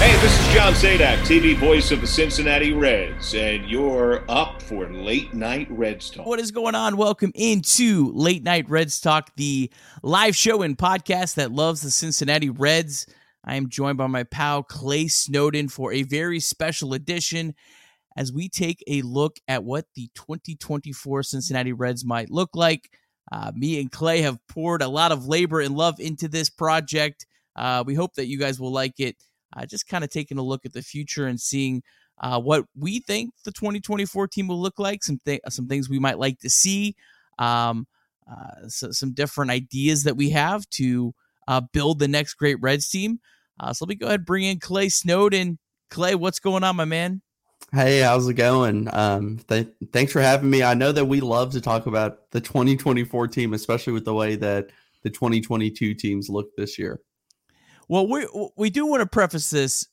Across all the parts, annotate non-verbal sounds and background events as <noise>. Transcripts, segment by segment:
Hey, this is John Sadak, TV voice of the Cincinnati Reds, and you're up for Late Night Reds Talk. What is going on? Welcome into Late Night Reds Talk, the live show and podcast that loves the Cincinnati Reds. I am joined by my pal Clay Snowden for a very special edition as we take a look at what the 2024 Cincinnati Reds might look like. Uh, me and Clay have poured a lot of labor and love into this project. Uh, we hope that you guys will like it uh, just kind of taking a look at the future and seeing uh, what we think the 2024 team will look like, some th- some things we might like to see, um, uh, so, some different ideas that we have to uh, build the next great Reds team. Uh, so let me go ahead and bring in Clay Snowden. Clay, what's going on, my man? Hey, how's it going? Um, th- thanks for having me. I know that we love to talk about the 2024 team, especially with the way that the 2022 teams look this year. Well, we we do want to preface this.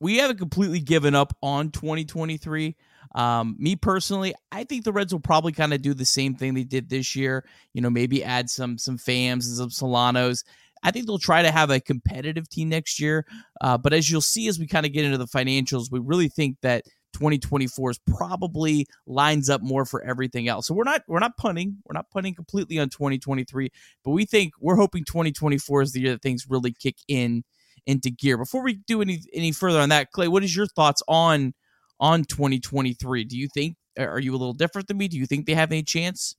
We haven't completely given up on 2023. Um, me personally, I think the Reds will probably kind of do the same thing they did this year. You know, maybe add some some Phams and some Solanos. I think they'll try to have a competitive team next year. Uh, but as you'll see, as we kind of get into the financials, we really think that 2024 is probably lines up more for everything else. So we're not we're not punting. We're not punting completely on 2023, but we think we're hoping 2024 is the year that things really kick in into gear. Before we do any any further on that, Clay, what is your thoughts on on 2023? Do you think are you a little different than me? Do you think they have any chance?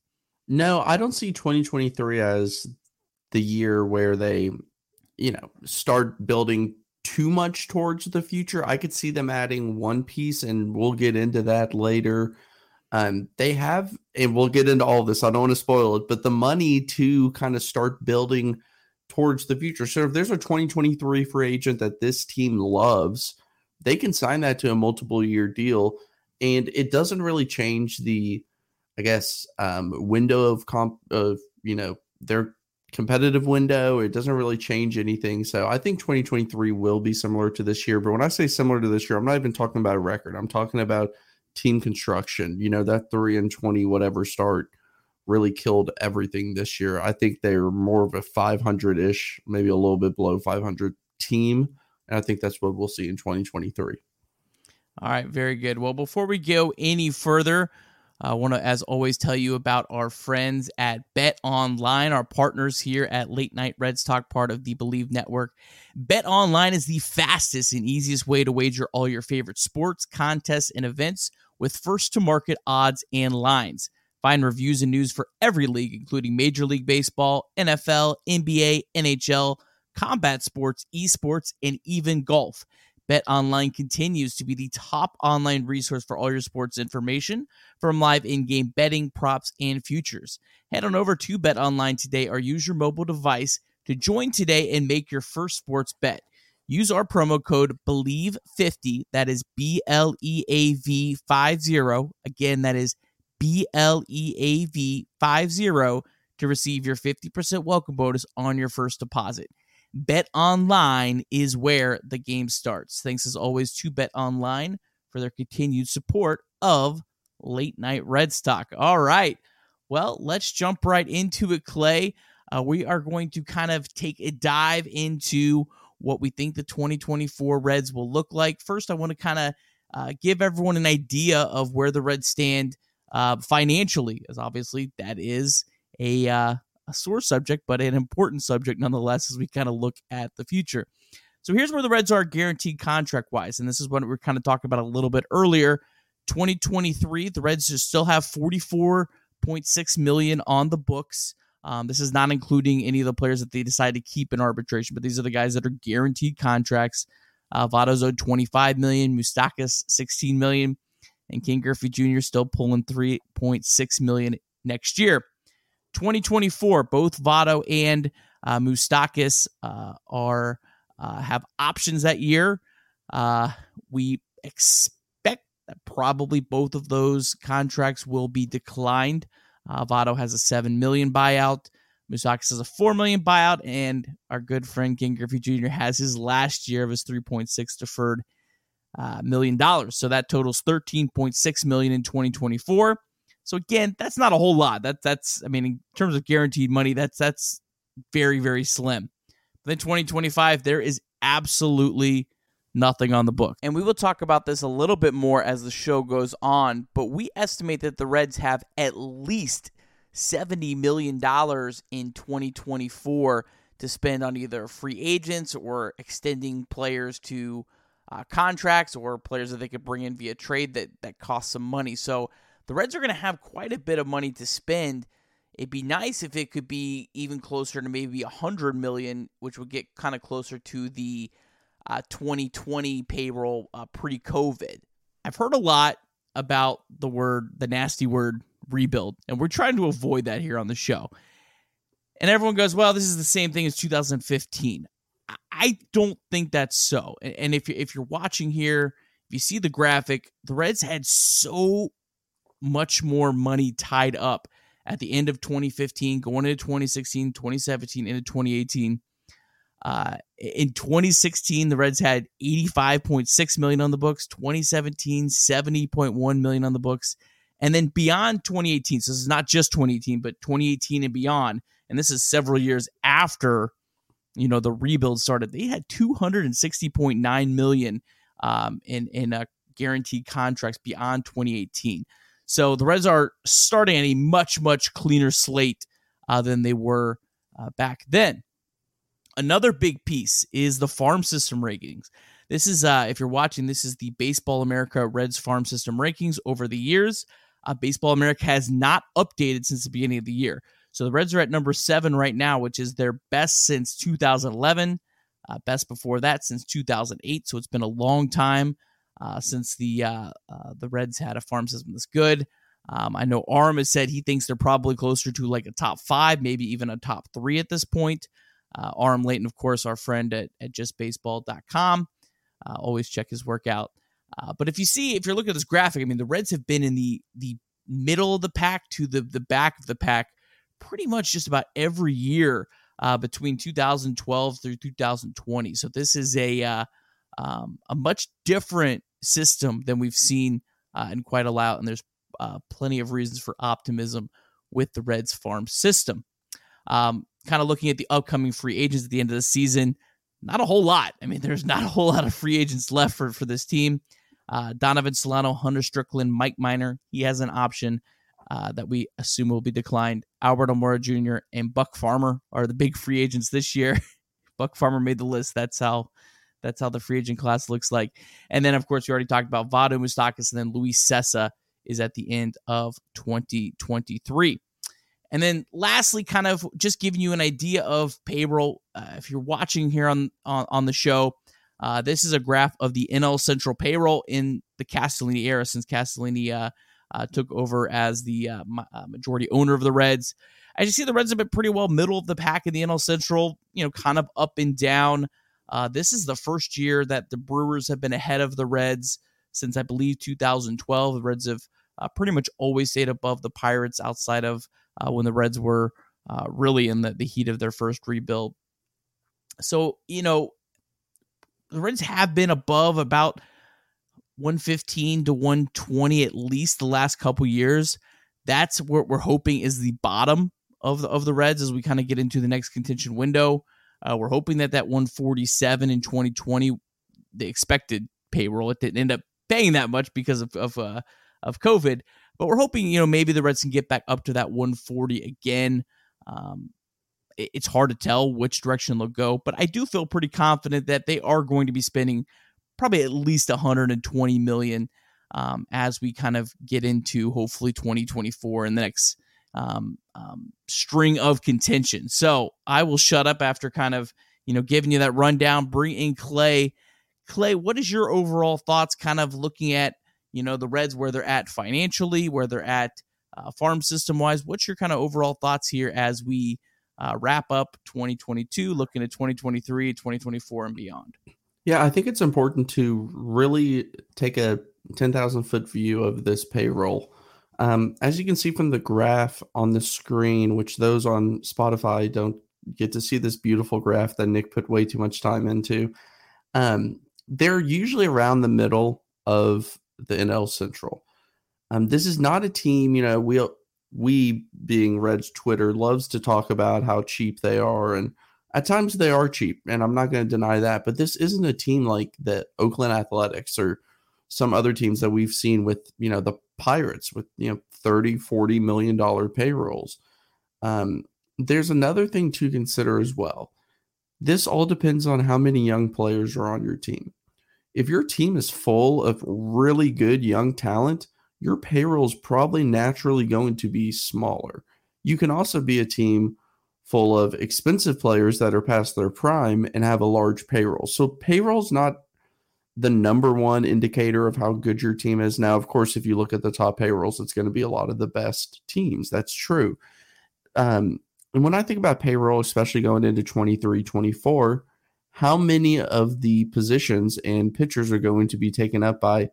No, I don't see 2023 as the year where they, you know, start building too much towards the future. I could see them adding one piece, and we'll get into that later. Um, they have, and we'll get into all this. I don't want to spoil it, but the money to kind of start building towards the future. So if there's a 2023 free agent that this team loves, they can sign that to a multiple year deal, and it doesn't really change the, I guess, um, window of comp of you know their competitive window. It doesn't really change anything. So I think 2023 will be similar to this year. But when I say similar to this year, I'm not even talking about a record. I'm talking about team construction. You know, that 3 and 20 whatever start really killed everything this year. I think they're more of a 500 ish, maybe a little bit below 500 team. And I think that's what we'll see in 2023. All right, very good. Well, before we go any further, I want to, as always, tell you about our friends at Bet Online, our partners here at Late Night Reds Talk, part of the Bleav Network. Bet Online is the fastest and easiest way to wager all your favorite sports, contests, and events with first to market odds and lines. Find reviews and news for every league, including Major League Baseball, NFL, NBA, NHL, combat sports, esports, and even golf. Bet Online continues to be the top online resource for all your sports information from live in game betting, props, and futures. Head on over to Bet Online today or use your mobile device to join today and make your first sports bet. Use our promo code BLEAV50, that is B L E A V 50. Again, that is B L E A V 50 to receive your 50% welcome bonus on your first deposit. Bet Online is where the game starts. Thanks as always to Bet Online for their continued support of Late Night Reds Talk. All right. Well, let's jump right into it, Clay. Uh, we are going to kind of take a dive into what we think the 2024 Reds will look like. First, I want to kind of uh, give everyone an idea of where the Reds stand uh, financially, as obviously that is a uh, a sore subject, but an important subject nonetheless as we kind of look at the future. So here's where the Reds are guaranteed contract wise, and this is what we are kind of talking about a little bit earlier. 2023, the Reds just still have 44.6 million on the books. Um, this is not including any of the players that they decide to keep in arbitration, but these are the guys that are guaranteed contracts. Uh, owed 25 million, Moustakas 16 million, and Ken Griffey Jr. still pulling 3.6 million next year. 2024, both Votto and uh, Moustakas uh, are uh, have options that year. Uh, we expect that probably both of those contracts will be declined. Uh, Votto has a seven million buyout. Moustakas has a four million buyout, and our good friend Ken Griffey Jr. has his last year of his 3.6 deferred uh, million dollars. So that totals 13.6 million in 2024. So again, that's not a whole lot. That that's I mean, in terms of guaranteed money, that's that's very very slim. But then 2025, there is absolutely nothing on the book. And we will talk about this a little bit more as the show goes on, but we estimate that the Reds have at least $70 million in 2024 to spend on either free agents or extending players to uh, contracts or players that they could bring in via trade that, that cost some money. So the Reds are going to have quite a bit of money to spend. It'd be nice if it could be even closer to maybe 100 million, which would get kind of closer to the uh, 2020 payroll uh, pre-COVID. I've heard a lot about the word, the nasty word rebuild, and we're trying to avoid that here on the show. And everyone goes, "Well, this is the same thing as 2015." I don't think that's so. And if if you're watching here, if you see the graphic, the Reds had so much more money tied up at the end of 2015, going into 2016, 2017, into 2018 uh, in 2016, the Reds had 85.6 million on the books. 2017, 70.1 million on the books, and then beyond 2018. So this is not just 2018, but 2018 and beyond. And this is several years after, you know, the rebuild started. They had 260.9 million um, in in uh, guaranteed contracts beyond 2018. So the Reds are starting at a much much cleaner slate uh, than they were uh, back then. Another big piece is the farm system rankings. This is, uh, if you're watching, this is the Baseball America Reds farm system rankings over the years. Uh, Baseball America has not updated since the beginning of the year. So the Reds are at number seven right now, which is their best since 2011, uh, best before that since 2008. So it's been a long time uh, since the uh, uh, the Reds had a farm system that's good. Um, I know Aram has said he thinks they're probably closer to like a top five, maybe even a top three at this point. Uh, Aram Leighton, of course, our friend at, at justbaseball.com. Uh, always check his work out. Uh, but if you see, if you're looking at this graphic, I mean, the Reds have been in the the middle of the pack to the the back of the pack pretty much just about every year between 2012 through 2020. So this is a um, a much different system than we've seen uh, in quite a while, and there's uh, plenty of reasons for optimism with the Reds farm system. Um, kind of looking at the upcoming free agents at the end of the season, not a whole lot. I mean, there's not a whole lot of free agents left for, for this team. Uh, Donovan Solano, Hunter Strickland, Mike Minor, he has an option uh, that we assume will be declined. Albert Almora Jr. and Buck Farmer are the big free agents this year. <laughs> Buck Farmer made the list. That's how that's how the free agent class looks like. And then, of course, we already talked about Votto Moustakas, and then Luis Cessa is at the end of 2023. And then lastly, kind of just giving you an idea of payroll. Uh, if you're watching here on, on, on the show, uh, this is a graph of the NL Central payroll in the Castellini era since Castellini uh, uh took over as the uh, uh, majority owner of the Reds. As you see, the Reds have been pretty well middle of the pack in the NL Central, you know, kind of up and down. This is the first year that the Brewers have been ahead of the Reds since I believe 2012. The Reds have pretty much always stayed above the Pirates outside of uh, when the Reds were uh, really in the, the heat of their first rebuild. So, you know, the Reds have been above about 115 to 120 at least the last couple years. That's what we're hoping is the bottom of the, of the Reds as we kind of get into the next contention window. Uh, we're hoping that that 147 in 2020, the expected payroll, it didn't end up paying that much because of of, uh, of COVID. But we're hoping, you know, maybe the Reds can get back up to that 140 again. Um, it's hard to tell which direction they'll go, but I do feel pretty confident that they are going to be spending probably at least 120 million um, as we kind of get into hopefully 2024 and the next um, um, string of contention. So I will shut up after kind of you know giving you that rundown. Bring in Clay. Clay, what is your overall thoughts? Kind of looking at you know the Reds where they're at financially, where they're at uh, farm system wise. What's your kind of overall thoughts here as we uh, wrap up 2022, looking at 2023, 2024, and beyond? Yeah, I think it's important to really take a 10,000 foot view of this payroll. Um, as you can see from the graph on the screen, which those on Spotify don't get to see this beautiful graph that Nick put way too much time into. Um, they're usually around the middle of the NL Central. Um, this is not a team, you know, we we being Reds Twitter loves to talk about how cheap they are, and at times they are cheap, and I'm not going to deny that. But this isn't a team like the Oakland Athletics or some other teams that we've seen with, you know, the Pirates with, you know, 30, 40 million dollar payrolls. Um, there's another thing to consider as well. This all depends on how many young players are on your team. If your team is full of really good young talent, your payroll is probably naturally going to be smaller. You can also be a team full of expensive players that are past their prime and have a large payroll. So payroll's not the number one indicator of how good your team is. Now, of course, if you look at the top payrolls, it's going to be a lot of the best teams. That's true. Um, and when I think about payroll, especially going into 23, 24, how many of the positions and pitchers are going to be taken up by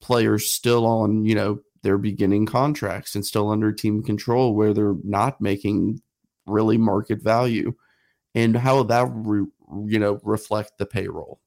players still on, you know, their beginning contracts and still under team control where they're not making really market value? And how will that, re, you know, reflect the payroll?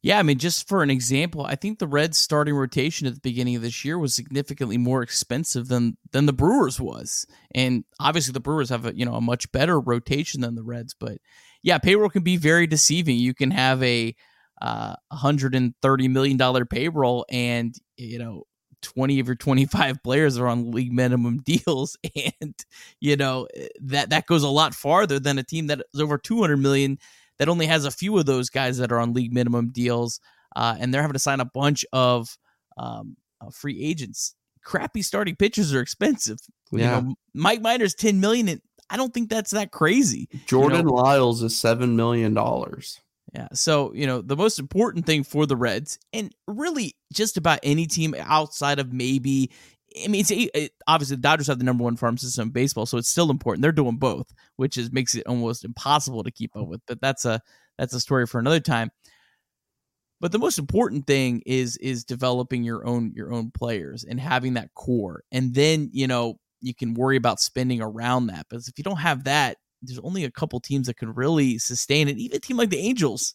Yeah, I mean, just for an example, I think the Reds' starting rotation at the beginning of this year was significantly more expensive than than the Brewers was, and obviously the Brewers have a you know a much better rotation than the Reds. But yeah, payroll can be very deceiving. You can have a uh, 130 million dollar payroll, and you know 20 of your 25 <laughs> players are on league minimum <laughs> deals and you know that that goes a lot farther than a team that is over 200 million that only has a few of those guys that are on league minimum deals, uh, and they're having to sign a bunch of um, uh, free agents. Crappy starting pitchers are expensive. Yeah. You know, Mike Minor's ten million, and I don't think that's that crazy. Jordan you know? Lyles is seven million dollars. Yeah. So, you know, the most important thing for the Reds and really just about any team outside of maybe I mean, it's it, obviously the Dodgers have the number one farm system in baseball, so it's still important. They're doing both, which is makes it almost impossible to keep up with. But that's a that's a story for another time. But the most important thing is is developing your own your own players and having that core, and then you know you can worry about spending around that. But if you don't have that, there's only a couple teams that can really sustain it. Even a team like the Angels,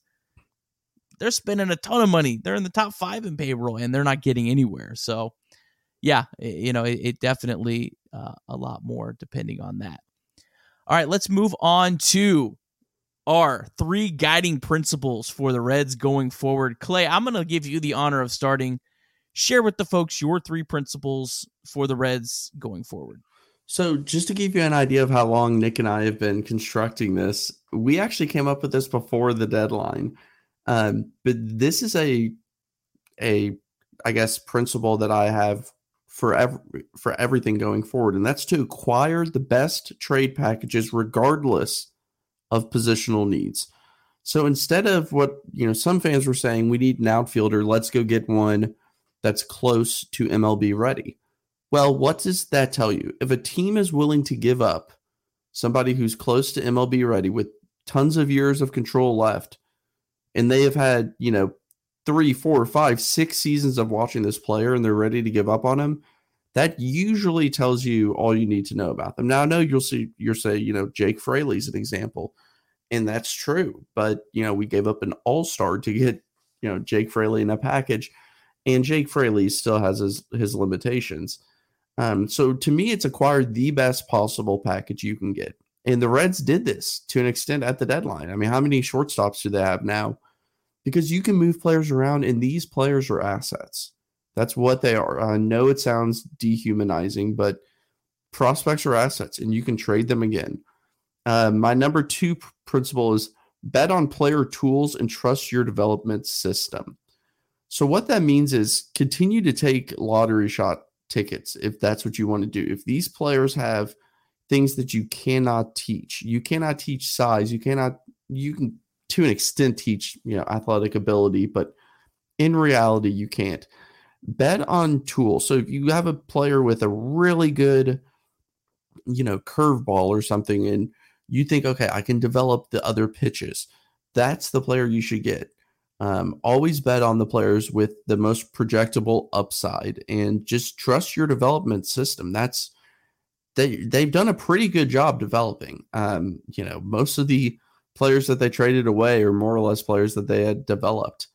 they're spending a ton of money. They're in the top five in payroll, and they're not getting anywhere. So yeah, you know, it, it definitely uh, a lot more depending on that. All right, let's move on to our three guiding principles for the Reds going forward. Clay, I'm going to give you the honor of starting. Share with the folks your three principles for the Reds going forward. So, just to give you an idea of how long Nick and I have been constructing this, we actually came up with this before the deadline. Um, but this is a a I guess principle that I have for every, for everything going forward, and that's to acquire the best trade packages regardless of positional needs. So instead of what you know, some fans were saying, we need an outfielder. Let's go get one that's close to MLB ready. Well, what does that tell you? If a team is willing to give up somebody who's close to MLB ready with tons of years of control left, and they have had you know three, four, five, six seasons of watching this player and they're ready to give up on him, that usually tells you all you need to know about them. Now I know you'll see you'll say, you know, Jake Fraley's an example. And that's true. But you know, we gave up an all-star to get, you know, Jake Fraley in a package. And Jake Fraley still has his his limitations. Um, so to me, it's acquired the best possible package you can get. And the Reds did this to an extent at the deadline. I mean, how many shortstops do they have now? Because you can move players around and these players are assets. That's what they are. I know it sounds dehumanizing, but prospects are assets and you can trade them again. Uh, my number two principle is bet on player tools and trust your development system. So, what that means is continue to take lottery shot tickets if that's what you want to do. If these players have things that you cannot teach, you cannot teach size, you cannot, you can to an extent teach you know athletic ability, but in reality you can't. Bet on tools. So if you have a player with a really good, you know, curveball or something, and you think, okay, I can develop the other pitches, that's the player you should get. Um, always bet on the players with the most projectable upside and just trust your development system. That's they they've done a pretty good job developing. Um, you know, most of the players that they traded away are more or less players that they had developed.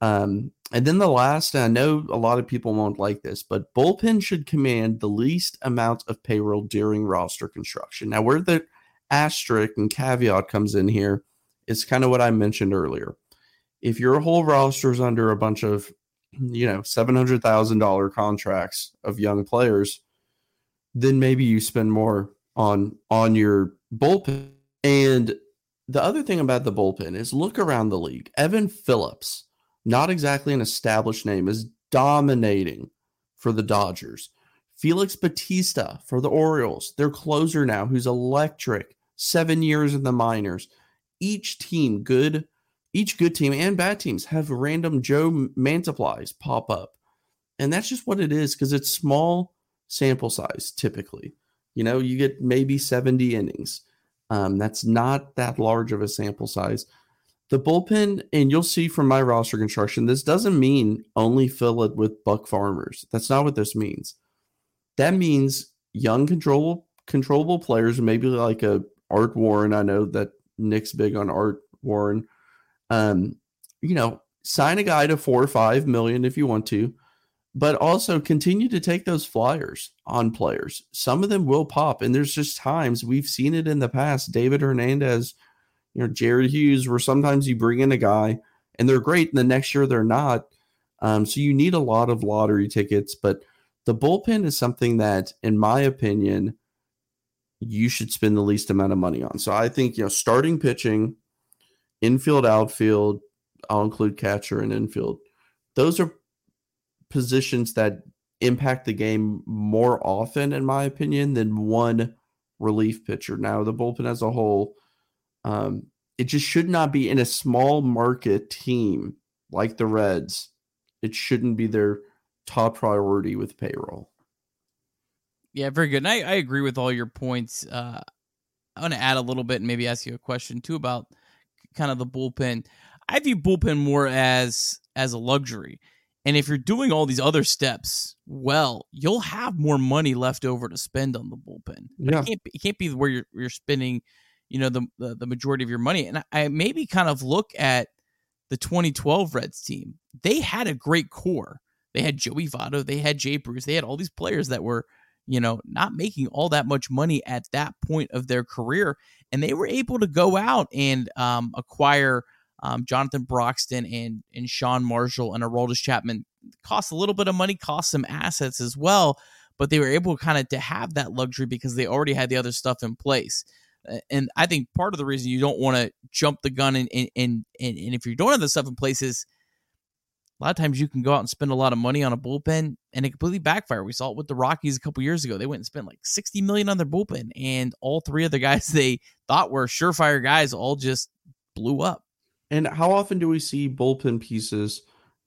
Um, and then the last, I know a lot of people won't like this, but bullpen should command the least amount of payroll during roster construction. Now, where the asterisk and caveat comes in here is kind of what I mentioned earlier if your whole roster is under a bunch of you know $700,000 contracts of young players then maybe you spend more on on your bullpen and the other thing about the bullpen is look around the league Evan Phillips not exactly an established name is dominating for the Dodgers Felix Bautista for the Orioles their closer now who's electric 7 years in the minors each team good each good team and bad teams have random Joe Mantiplys pop up. And that's just what it is because it's small sample size typically. You know, you get maybe 70 innings. Um, that's not that large of a sample size. The bullpen, and you'll see from my roster construction, this doesn't mean only fill it with buck farmers. That's not what this means. That means young controllable controllable players, maybe like a Art Warren. I know that Nick's big on Art Warren um, you know, sign a guy to four or five million if you want to, but also continue to take those flyers on players. Some of them will pop, and there's just times we've seen it in the past. David Hernandez, you know, Jared Hughes, where sometimes you bring in a guy and they're great, and the next year they're not. Um, so you need a lot of lottery tickets, but the bullpen is something that, in my opinion, you should spend the least amount of money on. So I think you know, starting pitching infield, outfield. I'll include catcher and infield. Those are positions that impact the game more often, in my opinion, than one relief pitcher. Now, the bullpen as a whole, um, it just should not be in a small market team like the Reds. It shouldn't be their top priority with payroll. Yeah, very good. And I, I agree with all your points. Uh, I want to add a little bit and maybe ask you a question too about kind of the bullpen. I view bullpen more as as a luxury. And if you're doing all these other steps well, you'll have more money left over to spend on the bullpen. Yeah. It can't, be, it can't be where you're, you're spending, you know, the, the, the majority of your money. And I maybe kind of look at the 2012 Reds team. They had a great core. They had Joey Votto, they had Jay Bruce, they had all these players that were, you know, not making all that much money at that point of their career and they were able to go out and um, acquire um, Jonathan Broxton and and Sean Marshall and Aroldis Chapman. Cost a little bit of money, cost some assets as well, but they were able kind of to have that luxury because they already had the other stuff in place. And I think part of the reason you don't want to jump the gun and and, and and if you don't have the stuff in place is a lot of times you can go out and spend a lot of money on a bullpen and it completely backfire. We saw it with the Rockies a couple years ago. They went and spent like 60 million on their bullpen and all three of the guys <laughs> they thought were surefire guys all just blew up. And how often do we see bullpen pieces,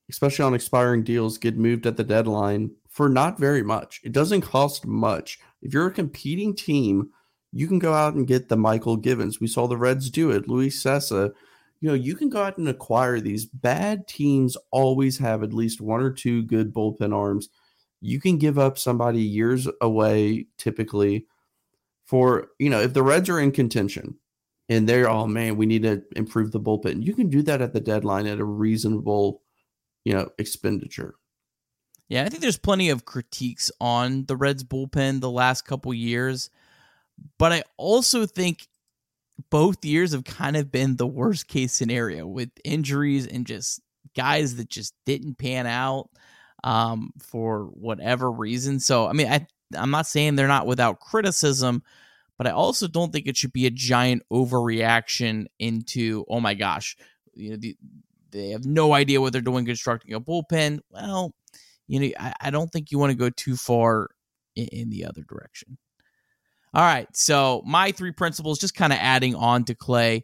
especially on expiring deals, get moved at the deadline for not very much? It doesn't cost much. If you're a competing team, you can go out and get the Mychal Givens. We saw the Reds do it. Luis Cessa. you know, you can go out and acquire these. Bad teams always have at least one or two good bullpen arms. You can give up somebody years away typically for, you know, if the Reds are in contention and they're, all, man, we need to improve the bullpen, you can do that at the deadline at a reasonable, you know, expenditure. Yeah, I think there's plenty of critiques on the Reds bullpen the last couple years, but I also think both years have kind of been the worst case scenario with injuries and just guys that just didn't pan out um, for whatever reason. So, I mean, I, I'm not saying they're not without criticism, but I also don't think it should be a giant overreaction into, oh my gosh, you know, the, they have no idea what they're doing constructing a bullpen. Well, you know, I, I don't think you want to go too far in, in the other direction. All right. So my three principles, just kind of adding on to Clay.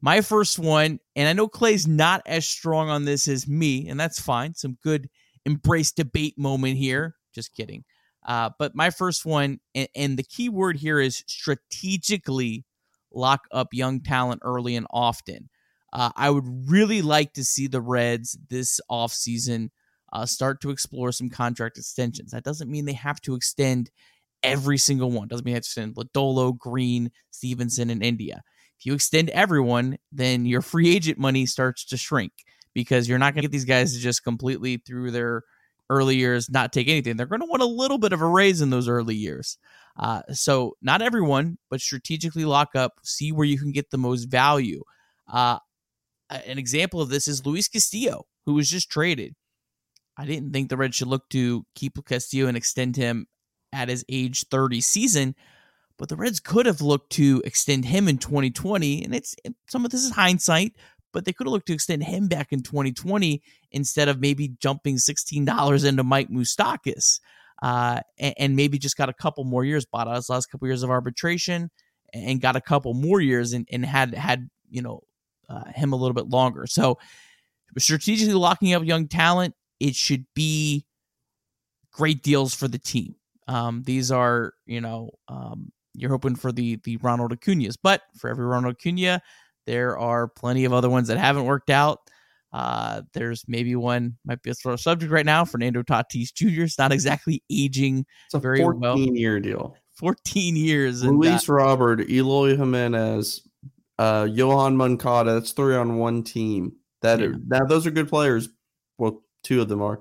My first one, and I know Clay's not as strong on this as me, and that's fine. Some good embrace debate moment here. Just kidding. Uh, but my first one, and, and the key word here is strategically lock up young talent early and often. Uh, I would really like to see the Reds this offseason uh, start to explore some contract extensions. That doesn't mean they have to extend every single one. Doesn't mean they have to extend Lodolo, Greene, Stephenson, and India. If you extend everyone, then your free agent money starts to shrink because you're not going to get these guys to just completely through their early years not take anything. They're going to want a little bit of a raise in those early years. Uh, so not everyone, but strategically lock up, see where you can get the most value. Uh, an example of this is Luis Castillo, who was just traded. I didn't think the Reds should look to keep Castillo and extend him at his age 30 season, but the Reds could have looked to extend him in 2020. And it's some of this is hindsight, but they could have looked to extend him back in 2020 instead of maybe jumping $16 into Mike Moustakas. Uh, and, and, maybe just got a couple more years, bought out his last couple years of arbitration and got a couple more years and, and had had you know uh, him a little bit longer. So strategically locking up young talent, it should be great deals for the team. Um, these are, you know, um, you're hoping for the the Ronald Acuna's, but for every Ronald Acuna, there are plenty of other ones that haven't worked out. Uh, there's maybe one might be a sort of subject right now. Fernando Tatis Jr. is not exactly aging it's a very 14 well. year deal. 14 years. Luis Robert, Eloy Jimenez, uh, Yoan Moncada. That's three on one team. That yeah. are, now those are good players. Well, two of them are,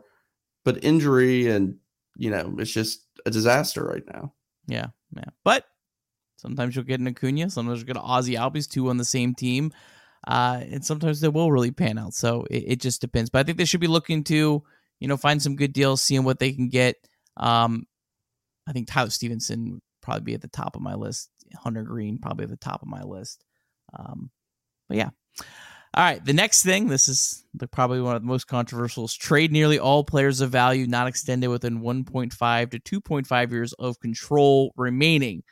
but injury and you know it's just a disaster right now. Yeah, yeah. But sometimes you'll get an Acuna. Sometimes you'll get an Ozzie Albies, two on the same team, uh, and sometimes they will really pan out. So it, it, just depends. But I think they should be looking to you know find some good deals, seeing what they can get. Um, I think Tyler Stephenson probably be at the top of my list. Hunter Greene probably at the top of my list. Um, but yeah. All right, the next thing, this is the, probably one of the most controversial is trade nearly all players of value not extended within 1.5 to 2.5 years of control remaining.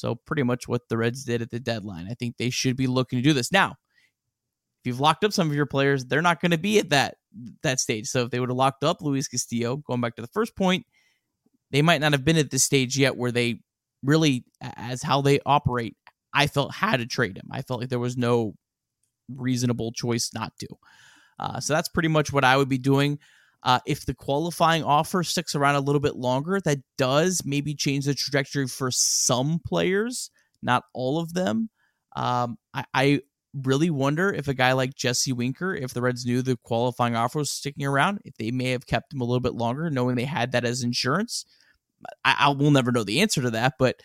So pretty much what the Reds did at the deadline. I think they should be looking to do this. Now, if you've locked up some of your players, they're not going to be at that that stage. So if they would have locked up Luis Castillo, going back to the first point, they might not have been at this stage yet where they really, as how they operate, I felt had to trade him. I felt like there was no reasonable choice not to. Uh, so that's pretty much what I would be doing. Uh, if the qualifying offer sticks around a little bit longer, that does maybe change the trajectory for some players, not all of them. Um, I, I, really wonder if a guy like Jesse Winker, if the Reds knew the qualifying offer was sticking around, if they may have kept him a little bit longer, knowing they had that as insurance. I, I will never know the answer to that, but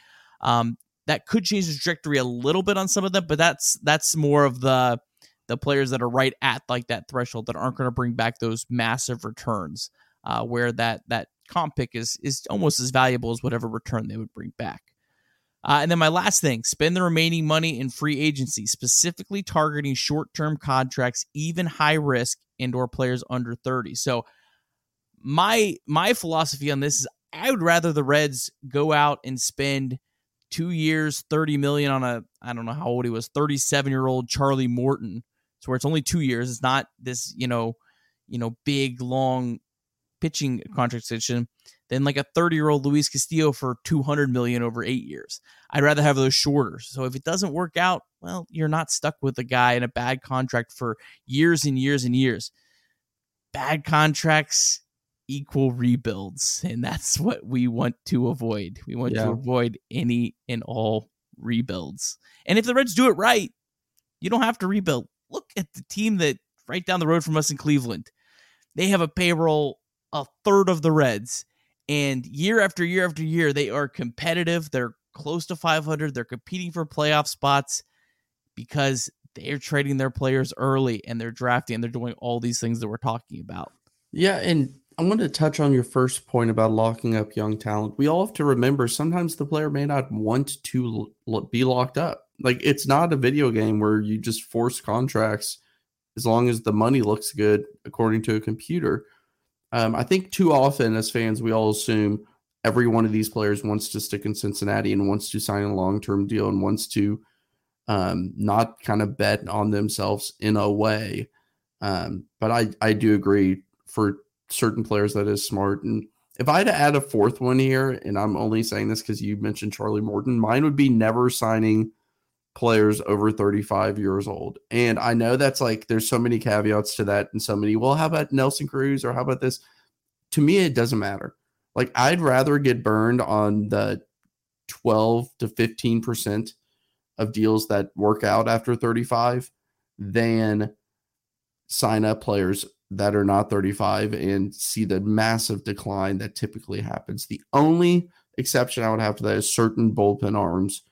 um, that could change the trajectory a little bit on some of them. But that's that's more of the the players that are right at like that threshold that aren't going to bring back those massive returns, uh, where that that comp pick is is almost as valuable as whatever return they would bring back. Uh, and then my last thing: spend the remaining money in free agency, specifically targeting short-term contracts, even high risk and/or players under thirty. So my my philosophy on this is I would rather the Reds go out and spend two years, 30 million on a, I don't know how old he was, 37 year old Charlie Morton. So where it's only two years. It's not this, you know, you know, big, long pitching contract extension than like a 30 year old Luis Castillo for 200 million over eight years. I'd rather have those shorter. So if it doesn't work out, well, you're not stuck with a guy in a bad contract for years and years and years. Bad contracts equal rebuilds and that's what we want to avoid we want yeah. to avoid any and all rebuilds and if the reds do it right you don't have to rebuild look at the team that right down the road from us in cleveland they have a payroll a third of the reds and year after year after year they are competitive they're close to 500 they're competing for playoff spots because they're trading their players early and they're drafting and they're doing all these things that we're talking about yeah and I want to touch on your first point about locking up young talent. We all have to remember sometimes the player may not want to be locked up. Like it's not a video game where you just force contracts as long as the money looks good according to a computer. Um, I think too often as fans, we all assume every one of these players wants to stick in Cincinnati and wants to sign a long term deal and wants to um, not kind of bet on themselves in a way. Um, but I, I do agree for certain players that is smart. And if I had to add a fourth one here, and I'm only saying this because you mentioned Charlie Morton, mine would be never signing players over 35 years old. And I know that's like there's so many caveats to that and so many, well, how about Nelson Cruz or how about this? To me, it doesn't matter. Like I'd rather get burned on the 12 to 15% of deals that work out after 35 than sign up players that are not 35 and see the massive decline that typically happens. The only exception I would have to that is certain bullpen arms,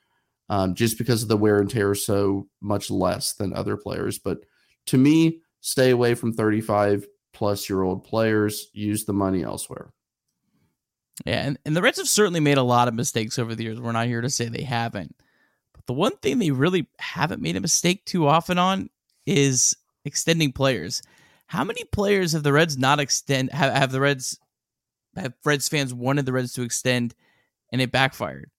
um, just because of the wear and tear so much less than other players. But to me, stay away from 35 plus year old players, use the money elsewhere. Yeah, and, and the Reds have certainly made a lot of mistakes over the years. We're not here to say they haven't. But the one thing they really haven't made a mistake too often on is extending players. How many players have the Reds not extend have, have the Reds have Reds fans wanted the Reds to extend and it backfired?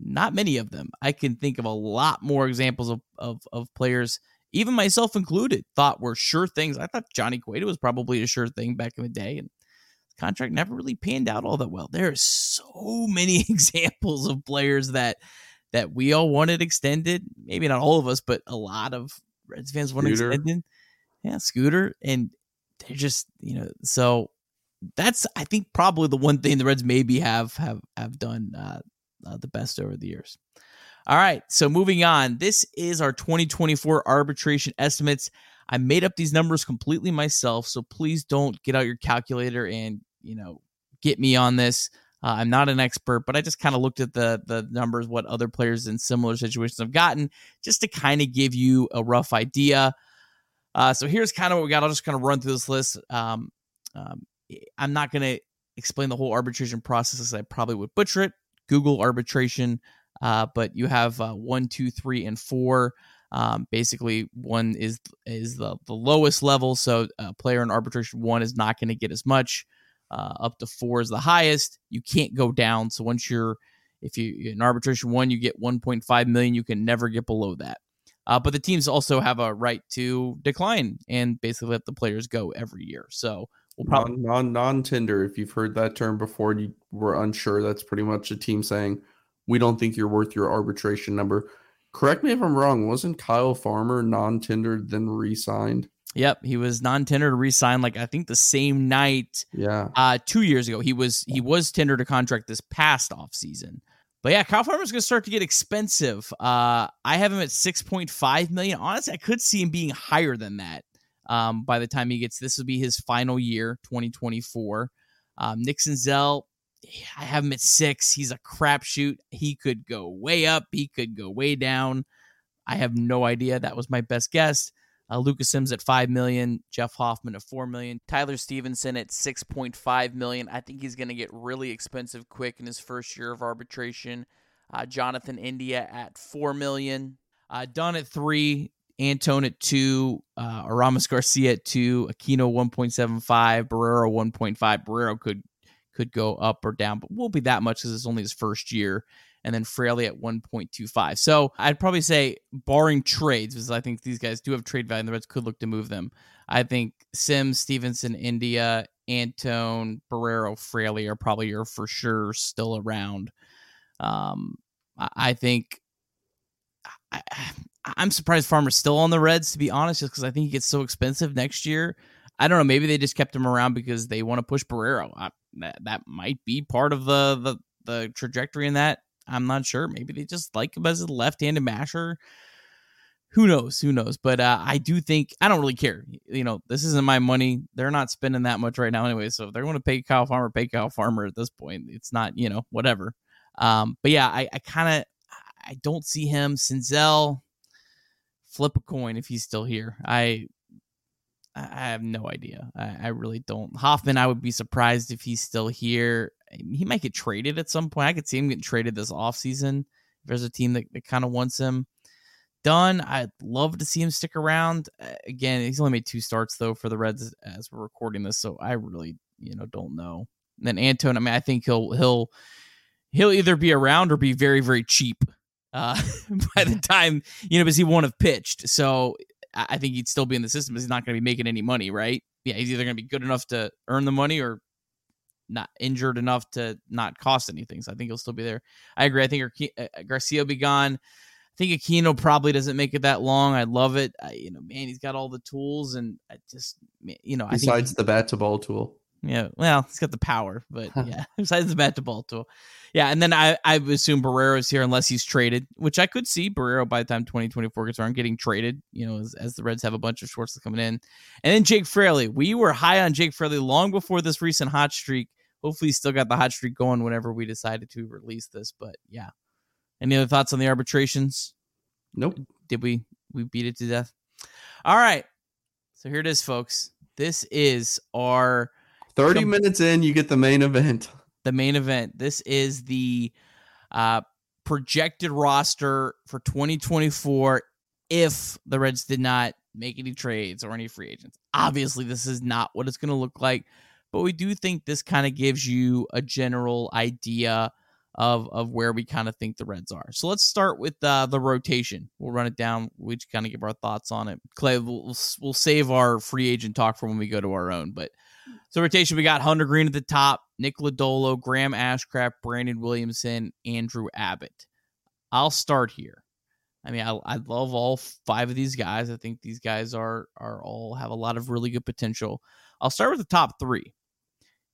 Not many of them. I can think of a lot more examples of, of, of players, even myself included, thought were sure things. I thought Johnny Cueto was probably a sure thing back in the day, and contract never really panned out all that well. There are so <laughs> many <laughs> examples of players that that we all wanted extended. Maybe not all of us, but a lot of Reds fans wanted extended yeah, Scooter, and they're just you know so that's I think probably the one thing the Reds maybe have have have done uh, uh, the best over the years. All right, so moving on. This is our 2024 arbitration estimates. I made up these numbers completely myself, so please don't get out your calculator and you know get me on this. Uh, I'm not an expert, but I just kind of looked at the the numbers, what other players in similar situations have gotten, just to kind of give you a rough idea. Uh, so here's kind of what we got. I'll just kind of run through this list. Um, um, I'm not going to explain the whole arbitration process as I probably would butcher it. Google arbitration, uh, but you have uh, one, two, three, and four. Um, basically, one is is the, the lowest level, so a player in arbitration one is not going to get as much. Uh, up to four is the highest. You can't go down. So once you're if you in arbitration one, you get 1.5 million. You can never get below that. Uh, but the teams also have a right to decline and basically let the players go every year. So we'll probably non non tender. If you've heard that term before and you were unsure, that's pretty much a team saying we don't think you're worth your arbitration number. Correct me if I'm wrong. Wasn't Kyle Farmer non tendered then re signed? Yep, he was non-tendered to re-sign like I think the same night. Yeah. Uh, two years ago, he was he was tendered a contract this past off season. But yeah, Kyle Farmer's going to start to get expensive. Uh, I have him at six point five million. Honestly, I could see him being higher than that. Um, by the time he gets, this will be his final year, twenty twenty four. Um, Nick Senzel, I have him at six. He's a crapshoot. He could go way up. He could go way down. I have no idea. That was my best guess. Uh, Lucas Sims at five million, Jeff Hoffman at four million, Tyler Stephenson at six point five million. I think he's going to get really expensive quick in his first year of arbitration. Uh, Jonathan India at four million, uh, at three, Antone at two, uh, Aramis Garcia at two, Aquino one point seven five, Barrero one point five. Barrero could could go up or down, but won't be that much because it's only his first year and then Fraley at 1.25. So I'd probably say, barring trades, because I think these guys do have trade value and the Reds could look to move them. I think Sims, Stephenson, India, Antone, Barrero, Fraley are probably your for sure still around. Um, I think I, am surprised Farmer's still on the Reds, to be honest, just because I think he gets so expensive next year. I don't know. Maybe they just kept him around because they want to push Barrero. I, that that might be part of the the the trajectory in that. I'm not sure. Maybe they just like him as a left-handed masher. Who knows? Who knows? But uh, I do think I don't really care. You know, this isn't my money. They're not spending that much right now anyway. So if they're going to pay Kyle Farmer, pay Kyle Farmer at this point. It's not you know whatever. Um, but yeah, I, I kind of I don't see him. Senzel, flip a coin if he's still here. I I have no idea. I, I, really don't. Hoffman, I would be surprised if he's still here. He might get traded at some point. I could see him getting traded this offseason if there's a team that, that kind of wants him. Done. I'd love to see him stick around. Again, he's only made two starts though for the Reds as we're recording this, so I really, you know, don't know. And then Antone, I mean, I think he'll he'll he'll either be around or be very very cheap uh, <laughs> by the time you know because he won't have pitched. So I think he'd still be in the system. Because he's not going to be making any money, right? Yeah, he's either going to be good enough to earn the money or not injured enough to not cost anything. So I think he'll still be there. I agree. I think uh, Garcia will be gone. I think Aquino probably doesn't make it that long. I love it. I, you know, man, he's got all the tools, and I just, you know, besides I think, the bat to ball tool. Yeah, well, he's got the power, but yeah, <laughs> besides the bat to ball tool, yeah. And then I, I assume Barrero's here unless he's traded, which I could see Barrero by the time 2024 gets around getting traded. You know, as, as the Reds have a bunch of shorts coming in, and then Jake Fraley. We were high on Jake Fraley long before this recent hot streak. Hopefully, he's still got the hot streak going whenever we decided to release this. But yeah, any other thoughts on the arbitrations? Nope. Did we we beat it to death? All right. So here it is, folks. This is our 30 com- minutes in, you get the main event. <laughs> The main event. This is the uh, projected roster for 2024 if the Reds did not make any trades or any free agents. Obviously, this is not what it's going to look like, but we do think this kind of gives you a general idea of of where we kind of think the Reds are. So let's start with uh, the rotation. We'll run it down. We just kind of give our thoughts on it. Clay, we'll, we'll save our free agent talk for when we go to our own. But so rotation, we got Hunter Greene at the top, Nick Lodolo, Graham Ashcraft, Brandon Williamson, Andrew Abbott. I'll start here. I mean, I, I love all five of these guys. I think these guys are are all have a lot of really good potential. I'll start with the top three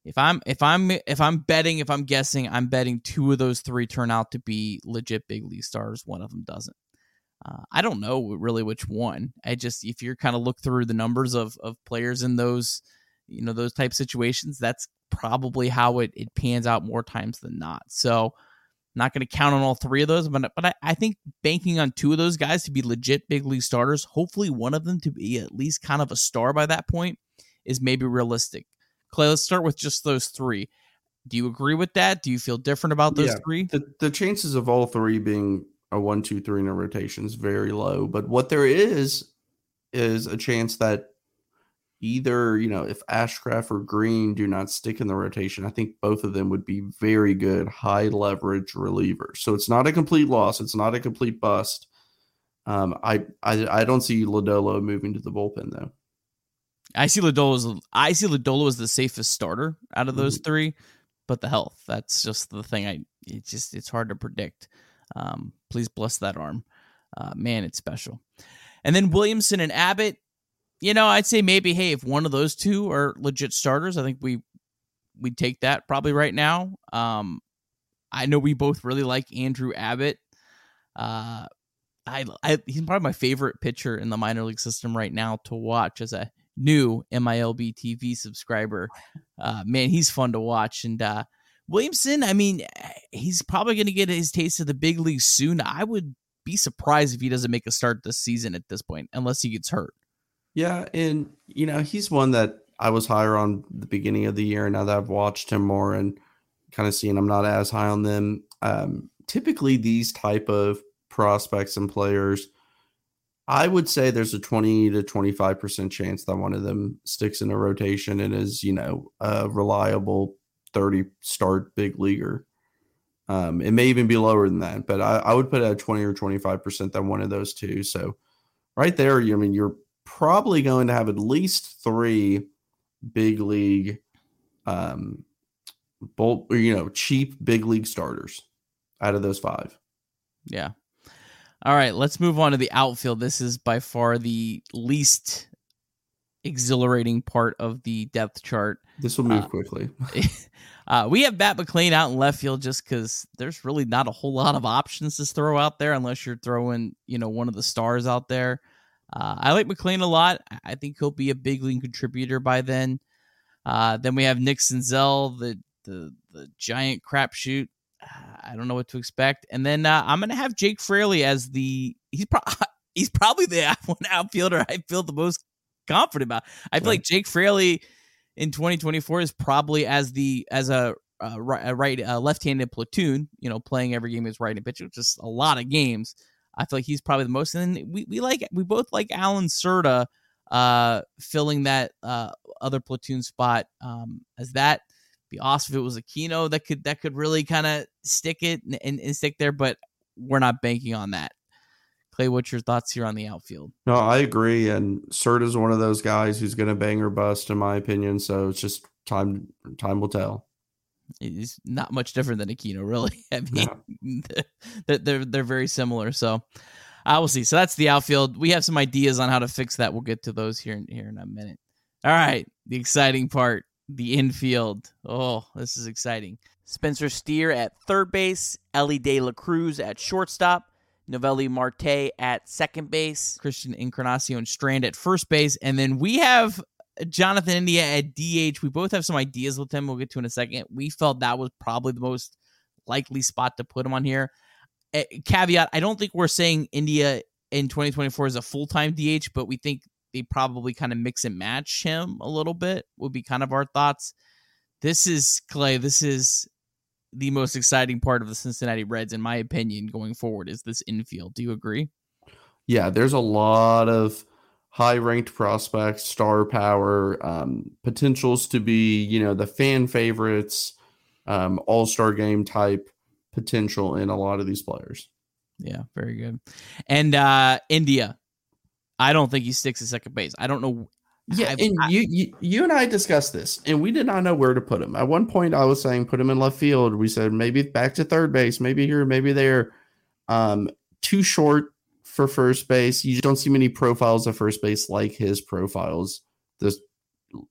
if I'm if I'm if I'm betting, if I'm guessing, I'm betting two of those three turn out to be legit big league stars. One of them doesn't. Uh, I don't know really which one. I just if you're kind of look through the numbers of of players in those you know those type situations, that's probably how it it pans out more times than not. So not going to count on all three of those, but but I, I think banking on two of those guys to be legit big league starters, hopefully one of them to be at least kind of a star by that point, is maybe realistic. Clay, let's start with just those three. Do you agree with that? Do you feel different about those yeah, three? The, the chances of all three being a one, two, three in a rotation is very low. But what there is is a chance that either, you know, if Ashcraft or Greene do not stick in the rotation, I think both of them would be very good high leverage relievers. So it's not a complete loss. It's not a complete bust. Um, I, I I don't see Lodolo moving to the bullpen though. I see Lodolo as I see Lodolo as the safest starter out of those mm-hmm. three, but the health that's just the thing. I it's just it's hard to predict. Um, please bless that arm, uh, man. It's special. And then Williamson and Abbott. You know, I'd say maybe hey, if one of those two are legit starters, I think we we take that probably right now. Um, I know we both really like Andrew Abbott. Uh, I, I he's probably my favorite pitcher in the minor league system right now to watch as a new MILB TV subscriber. Uh, man, he's fun to watch. And uh, Williamson, I mean, he's probably going to get his taste of the big leagues soon. I would be surprised if he doesn't make a start this season at this point, unless he gets hurt. Yeah, and you know he's one that I was higher on the beginning of the year. Now that I've watched him more and kind of seen, I'm not as high on them. Um, typically, these type of prospects and players I would say there's a 20 to 25% chance that one of them sticks in a rotation and is, you know, a reliable 30 start big leaguer. Um, it may even be lower than that, but I, I would put a 20 or 25% that one of those two. So right there, I mean you're probably going to have at least three big league um bolt or you know cheap big league starters out of those five. Yeah. All right, let's move on to the outfield. This is by far the least exhilarating part of the depth chart. This will move uh, quickly. <laughs> <laughs> uh, we have Matt McLain out in left field just because there's really not a whole lot of options to throw out there unless you're throwing, you know, one of the stars out there. Uh, I like McLain a lot. I think he'll be a big league contributor by then. Uh, then we have Nick Senzel, the the the giant crapshoot. I don't know what to expect. And then uh, I'm gonna have Jake Fraley as the he's pro- <laughs> he's probably the <laughs> one outfielder I feel the most confident about. I feel right. like Jake Fraley in 2024 is probably as the as a, right a left-handed platoon, you know, playing every game as right and pitcher, which is a lot of games. I feel like he's probably the most. And then we, we like we both like Allan Cerda uh filling that uh other platoon spot um as that be awesome if it was a Aquino that could that could really kind of stick it and, and, and, stick there, but we're not banking on that. Clay, what's your thoughts here on the outfield? No, I agree. And Cert is one of those guys who's going to bang or bust, in my opinion. So it's just time time will tell. He's not much different than Aquino, really. <laughs> I mean, no. <laughs> they're they're very similar. So I uh, will see. So that's the outfield. We have some ideas on how to fix that. We'll get to those here in, here in a minute. All right, the exciting part, the infield. Oh, this is exciting. Spencer Steer at third base, Elly De La Cruz at shortstop, Noelvi Marte at second base, Christian Encarnacion Strand at first base, and then we have Jonathan India at DH. We both have some ideas with him. We'll get to in a second. We felt that was probably the most likely spot to put him on here. Uh, caveat: I don't think we're saying India in 2024 is a full time DH, but we think they probably kind of mix and match him a little bit. Would be kind of our thoughts. This is Clay. This is the most exciting part of the Cincinnati Reds, in my opinion, going forward. Is this infield? Do you agree? Yeah, there's a lot of high ranked prospects, star power, um, potentials to be, you know, the fan favorites, um, all star game type potential in a lot of these players. Yeah, very good. And uh India, I don't think he sticks at second base. I don't know. Yeah, I've, and I, you, you you and I discussed this, and we did not know where to put him. At one point, I was saying put him in left field. We said maybe back to third base, maybe here, maybe there. Um, too short for first base. You don't see many profiles of first base like his profiles. The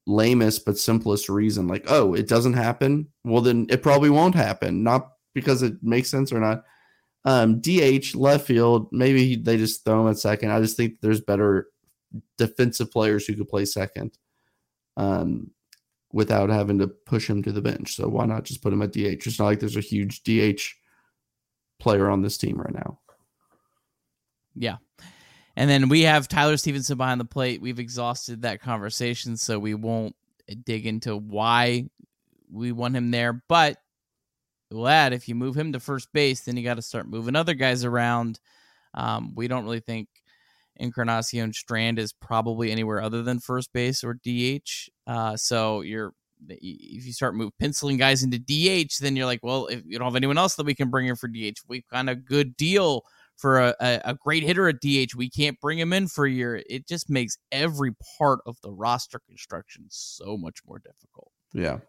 lamest but simplest reason, like, oh, it doesn't happen. Well, then it probably won't happen. Not because it makes sense or not. Um, DH left field, maybe they just throw him at second. I just think there's better defensive players who could play second. Um, without having to push him to the bench. So why not just put him at DH? It's not like there's a huge DH player on this team right now. Yeah. And then we have Tyler Stephenson behind the plate. We've exhausted that conversation, so we won't dig into why we want him there. But we'll add if you move him to first base, then you got to start moving other guys around. Um, we don't really think Encarnacion Strand is probably anywhere other than first base or DH. Uh, so you're if you start move penciling guys into DH, then you're like, well, if you don't have anyone else that we can bring in for DH, we've got a good deal for a, a, a, great hitter at DH. We can't bring him in for a year. It just makes every part of the roster construction so much more difficult. Yeah.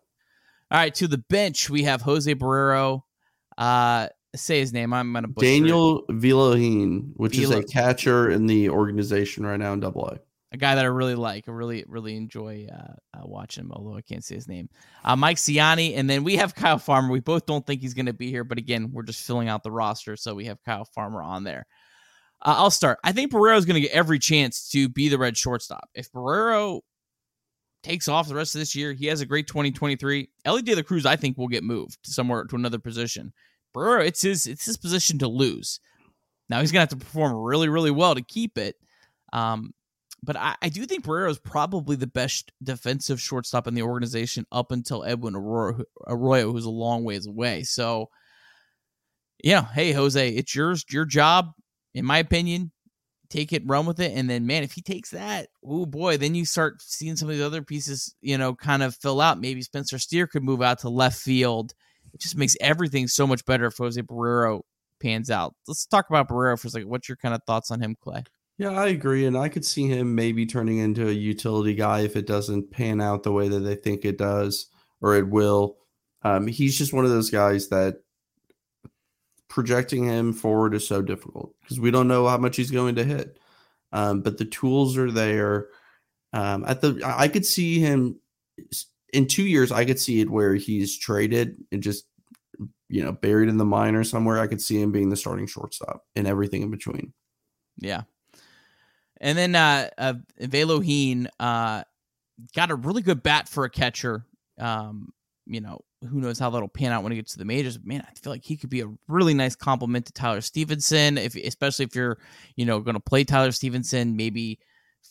All right, to the bench we have Jose Barrero. Uh, say his name. I'm gonna Daniel Vellojin, which Vila- is a catcher in the organization right now in Double A a guy that I really like. I really, really enjoy uh, uh, watching him, although I can't say his name. Uh, Mike Siani, and then we have Kyle Farmer. We both don't think he's going to be here, but again, we're just filling out the roster, so we have Kyle Farmer on there. Uh, I'll start. I think Barrero is going to get every chance to be the red shortstop. If Barrero takes off the rest of this year, he has a great 2023. Elly De La Cruz, I think, will get moved somewhere to another position. Barrero, it's his it's his position to lose. Now he's going to have to perform really, really well to keep it. Um, but I, I do think Barrero is probably the best defensive shortstop in the organization up until Edwin Arroyo, Arroyo, who's a long ways away. So, yeah, hey Jose, it's yours, your job, in my opinion. Take it, run with it, and then man, if he takes that, oh boy, then you start seeing some of these other pieces, you know, kind of fill out. Maybe Spencer Steer could move out to left field. It just makes everything so much better if Jose Barrero pans out. Let's talk about Barrero for a second. What's your kind of thoughts on him, Clay? Yeah, I agree. And I could see him maybe turning into a utility guy if it doesn't pan out the way that they think it does or it will. Um, he's just one of those guys that projecting him forward is so difficult because we don't know how much he's going to hit. Um, but the tools are there. Um, at the I could see him in two years. I could see it where he's traded and just you know buried in the minor somewhere. I could see him being the starting shortstop and everything in between. Yeah, and then uh, uh uh got a really good bat for a catcher. Um, you know, who knows how that'll pan out when he gets to the majors. Man, I feel like he could be a really nice compliment to Tyler Stephenson, if especially if you're, you know, going to play Tyler Stephenson maybe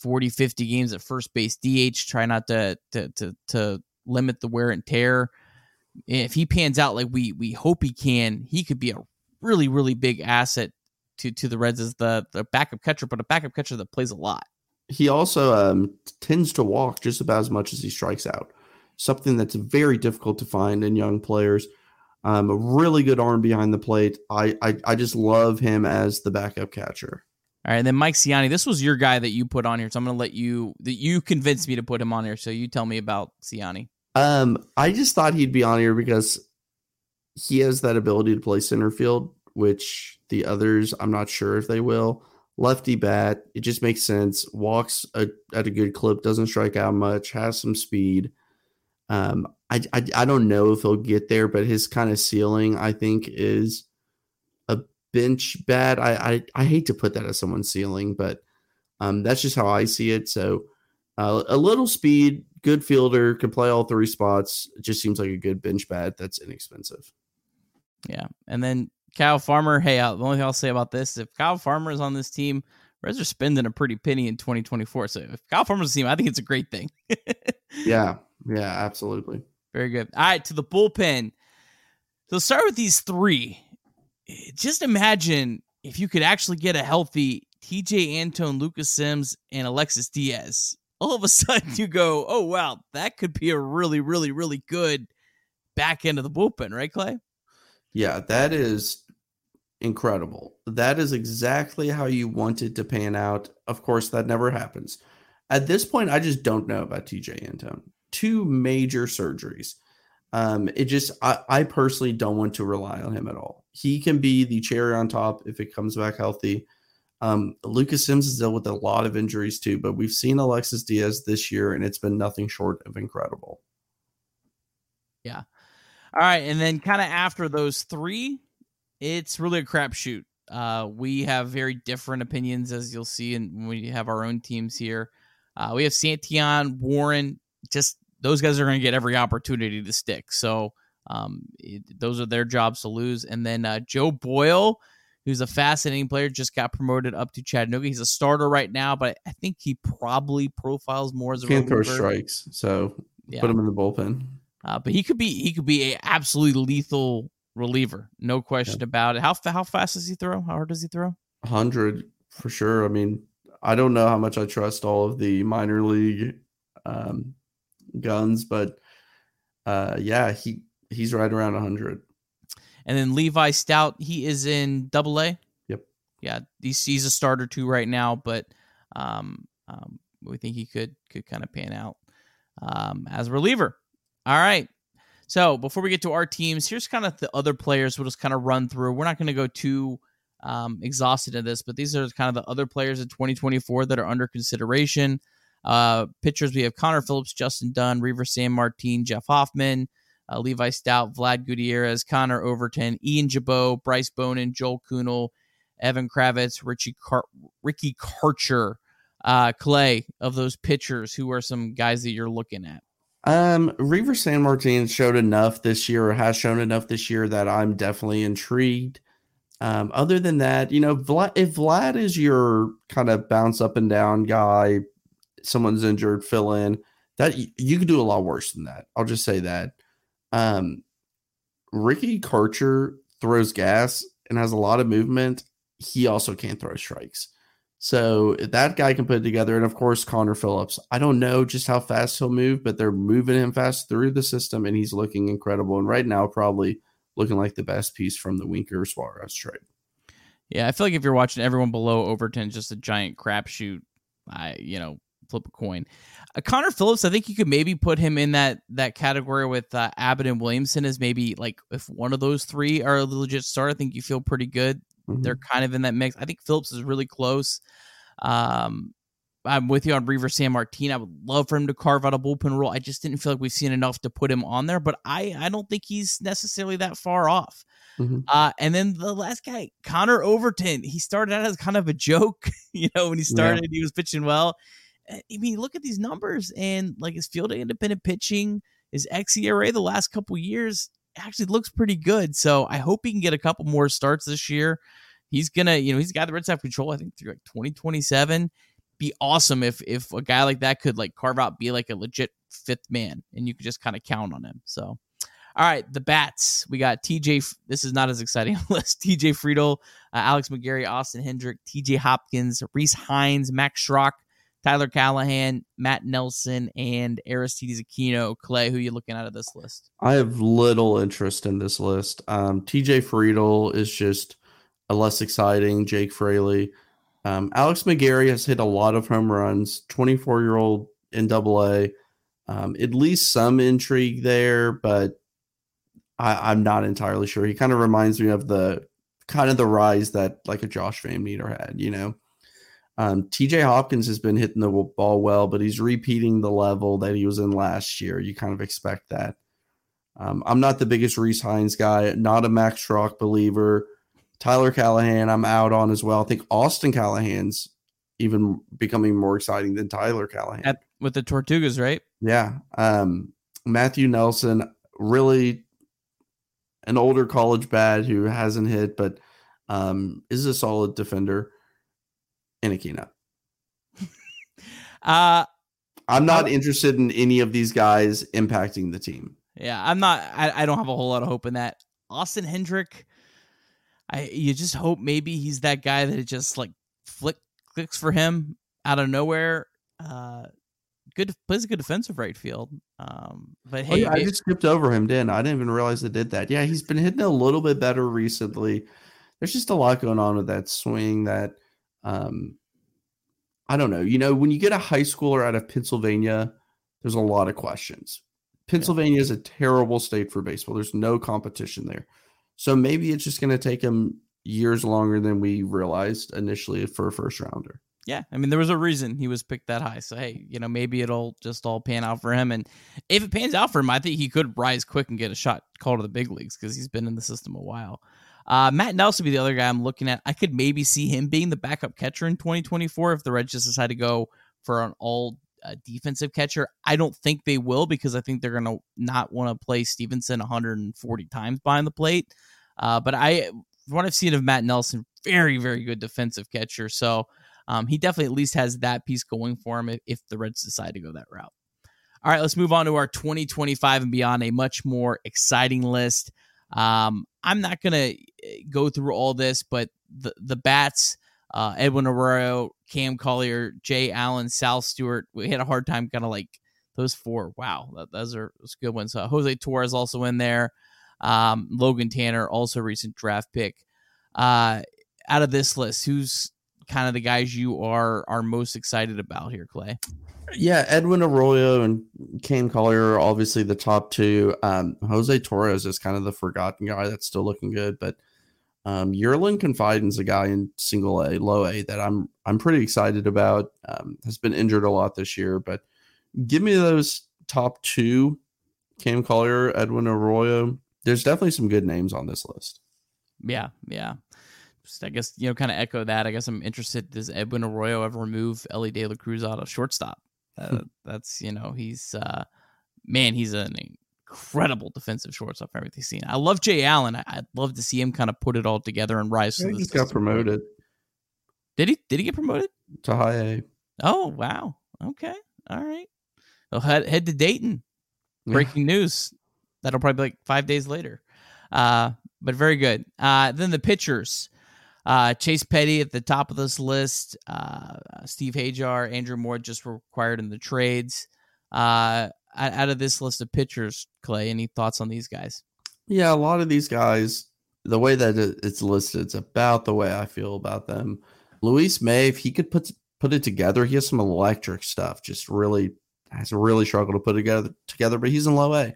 40, 50 games at first base DH, try not to to to, to limit the wear and tear. If he pans out like we we hope he can, he could be a really really big asset to to the Reds as the the backup catcher, but a backup catcher that plays a lot. He also um, tends to walk just about as much as he strikes out. Something that's very difficult to find in young players. Um, a really good arm behind the plate. I, I I just love him as the backup catcher. All right, and then Mike Siani, this was your guy that you put on here, so I'm going to let you that you convinced me to put him on here. So you tell me about Siani. Um, I just thought he'd be on here because he has that ability to play center field, which the others I'm not sure if they will. Lefty bat, it just makes sense. Walks a, at a good clip, doesn't strike out much, has some speed. Um, I, I I don't know if he'll get there, but his kind of ceiling, I think, is a bench bat. I, I I hate to put that as someone's ceiling, but um, that's just how I see it. So uh, a little speed, good fielder, can play all three spots. It just seems like a good bench bat that's inexpensive. Yeah, and then Kyle Farmer. Hey, uh, the only thing I'll say about this: if Kyle Farmer is on this team, Reds are spending a pretty penny in 2024. So if Kyle Farmer's on the team, I think it's a great thing. <laughs> yeah, yeah, absolutely. Very good. All right, to the bullpen. So start with these three. Just imagine if you could actually get a healthy Tejay Antone, Lucas Sims, and Alexis Diaz. All of a <laughs> sudden, you go, "Oh wow, that could be a really, really, really good back end of the bullpen, right, Clay?" Yeah, that is incredible. That is exactly how you want it to pan out. Of course, that never happens. At this point, I just don't know about Tejay Antone. Two major surgeries. Um, it just I, I personally don't want to rely on him at all. He can be the cherry on top if it comes back healthy. Um, Lucas Sims has dealt with a lot of injuries too, but we've seen Alexis Diaz this year, and it's been nothing short of incredible. Yeah. All right, and then kind of after those three, it's really a crapshoot. Uh, we have very different opinions, as you'll see, and we have our own teams here. Uh, we have Santillan, Warren. Just those guys are going to get every opportunity to stick. So um, it, those are their jobs to lose. And then uh, Joe Boyle, who's a fascinating player, just got promoted up to Chattanooga. He's a starter right now, but I think he probably profiles more as a can't reliever. throw strikes. So yeah. put him in the bullpen. Uh, but he could be he could be a absolutely lethal reliever, no question yeah. about it. How how fast does he throw? How hard does he throw? Hundred for sure. I mean, I don't know how much I trust all of the minor league um, guns, but uh, yeah, he he's right around hundred. And then Levi Stoudt, he is in Double A. Yep. Yeah, he's, he's a starter too right now, but um, um, we think he could could kind of pan out um, as a reliever. All right. So before we get to our teams, here's kind of the other players we'll just kind of run through. We're not going to go too um, exhausted in this, but these are kind of the other players in 2024 that are under consideration. Uh, pitchers, we have Connor Phillips, Justin Dunn, Reiver Sanmartin, Jeff Hoffman, uh, Levi Stoudt, Vlad Gutierrez, Connor Overton, Ian Gibaut, Bryce Bonnin, Joel Kuhnel, Evan Kravetz, Richie Car- Ricky Karcher, uh, Clay of those pitchers. Who are some guys that you're looking at? Um, Reiver Sanmartin showed enough this year, or has shown enough this year that I'm definitely intrigued. Um, other than that, you know, Vlad, if Vlad is your kind of bounce up and down guy, someone's injured, fill in. That you could do a lot worse than that. I'll just say that. Um, Ricky Karcher throws gas and has a lot of movement. He also can't throw strikes. So that guy can put it together. And of course, Connor Phillips. I don't know just how fast he'll move, but they're moving him fast through the system, and he's looking incredible. And right now, probably looking like the best piece from the Winker Suarez trade. Yeah, I feel like if you're watching everyone below Overton, just a giant crapshoot. I, you know, flip a coin. Uh, Connor Phillips, I think you could maybe put him in that that category with uh, Abbott and Williamson as maybe like if one of those three are a legit start. I think you feel pretty good Mm-hmm. They're kind of in that mix. I think Phillips is really close. Um, I'm with you on Reiver Sanmartin. I would love for him to carve out a bullpen role. I just didn't feel like we've seen enough to put him on there, but I, I don't think he's necessarily that far off. Mm-hmm. Uh, and then the last guy, Connor Overton, he started out as kind of a joke. <laughs> you know, when he started, yeah. he was pitching well. I mean, look at these numbers and like his field independent pitching, his xERA the last couple years, actually looks pretty good. So I hope he can get a couple more starts this year. He's gonna, you know, he's got the Red Sox control. I think through like 2027. Be awesome if if a guy like that could like carve out, be like a legit fifth man, and you could just kind of count on him. So, all right, the bats. We got TJ. This is not as exciting <laughs> list. TJ Friedl, uh, Alex McGarry, Austin Hendrick, TJ Hopkins, Rece Hinds, Max Schrock, Tyler Callahan, Matt Nelson, and Aristides Aquino. Clay, who are you looking at of this list? I have little interest in this list. Um, TJ Friedl is just a less exciting Jake Fraley. Um, Alex McGarry has hit a lot of home runs. 24 year old in double A. Um, at least some intrigue there, but I, I'm not entirely sure. He kind of reminds me of the kind of the rise that like a Josh VanMeter had, you know. Um, TJ Hopkins has been hitting the ball well, but he's repeating the level that he was in last year. You kind of expect that. Um, I'm not the biggest Rece Hinds guy, not a Max Schrock believer. Tyler Callahan, I'm out on as well. I think Austin Callihan's even becoming more exciting than Tyler Callahan. At, with the Tortugas, right? Yeah. Um, Matthew Nelson, really an older college bad who hasn't hit, but um, is a solid defender in a keynote. <laughs> uh, I'm not interested in any of these guys impacting the team. Yeah, I'm not. I, I don't have a whole lot of hope in that. Austin Hendrick, I you just hope maybe he's that guy that it just like flick clicks for him out of nowhere. Uh, good plays a good defensive right field. Um, but hey, oh, yeah, I just skipped over him. Didn't I? didn't even realize they did that. Yeah, he's been hitting a little bit better recently. There's just a lot going on with that swing that um, I don't know. You know, when you get a high schooler out of Pennsylvania, there's a lot of questions. Pennsylvania is a terrible state for baseball. There's no competition there. So maybe it's just going to take him years longer than we realized initially for a first rounder. Yeah, I mean there was a reason he was picked that high. So hey, you know maybe it'll just all pan out for him, and if it pans out for him, I think he could rise quick and get a shot called to the big leagues because he's been in the system a while. Uh, Matt Nelson would be the other guy I'm looking at. I could maybe see him being the backup catcher in 2024 if the Reds just decide to go for an all uh, defensive catcher. I don't think they will because I think they're going to not want to play Stephenson 140 times behind the plate. Uh, but I, what I've seen of Matt Nelson, very, very good defensive catcher. So um, he definitely at least has that piece going for him if, if the Reds decide to go that route. All right, let's move on to our 2025 and beyond, a much more exciting list. Um, I'm not going to eh, go through all this, but the, the bats, uh, Edwin Arroyo, Cam Collier, Jay Allen, Sal Stewart, we had a hard time kind of like those four. Wow, that, those are those good ones. Uh, Jose Torres also in there. Um, Logan Tanner, also recent draft pick. Uh, out of this list, who's kind of the guys you are are most excited about here, Clay? Yeah, Edwin Arroyo and Cam Collier are obviously the top two. Um, Jose Torres is kind of the forgotten guy that's still looking good, but um, Yerlin Confidan's a guy in single A, low A that I'm I'm pretty excited about. Um, has been injured a lot this year, but give me those top two, Cam Collier, Edwin Arroyo. There's definitely some good names on this list. Yeah, yeah. I guess you know, kind of echo that. I guess I'm interested. Does Edwin Arroyo ever remove Elly De La Cruz out of shortstop? Uh, that's you know he's uh, man he's an incredible defensive shortstop for everything seen. I love Jay Allen. I, would love to see him kind of put it all together and rise. Yeah, he just got promoted. Did he? Did he get promoted to high A? Oh wow. Okay. All right. They'll head head to Dayton. Breaking yeah. news. That'll probably be like five days later. Uh, but very good. Uh, then the pitchers. Uh, Chase Petty at the top of this list. Uh, Steve Hajjar, Andrew Moore just required in the trades. Uh, out of this list of pitchers, Clay, any thoughts on these guys? Yeah, a lot of these guys, the way that it's listed, it's about the way I feel about them. Luis Mey, if he could put put it together, he has some electric stuff. Just really has really struggled to put it together together, but he's in low A.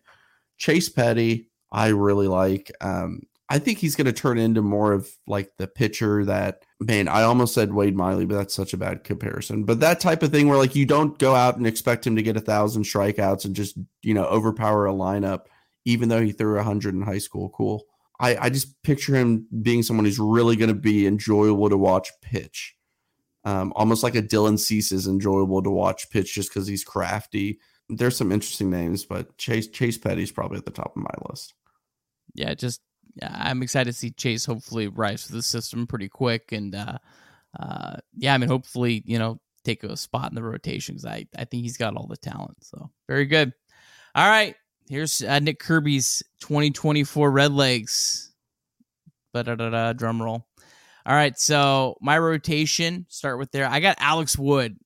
Chase Petty, I really like. Um, I think he's going to turn into more of like the pitcher that man. I almost said Wade Miley, but that's such a bad comparison. But that type of thing where like you don't go out and expect him to get a thousand strikeouts and just you know overpower a lineup, even though he threw a hundred in high school. Cool. I I just picture him being someone who's really going to be enjoyable to watch pitch. Um, almost like a Dylan Cease is enjoyable to watch pitch just because he's crafty. There's some interesting names, but Chase Chase Petty's probably at the top of my list. Yeah, just I'm excited to see Chase hopefully rise to the system pretty quick. And uh, uh, yeah, I mean, hopefully, you know, take a spot in the rotation because I, I think he's got all the talent. So very good. All right. Here's uh, Nick Kirby's 2024 Red Legs. Da-da-da-da, drum roll. All right. So my rotation, start with there. I got Alex Wood.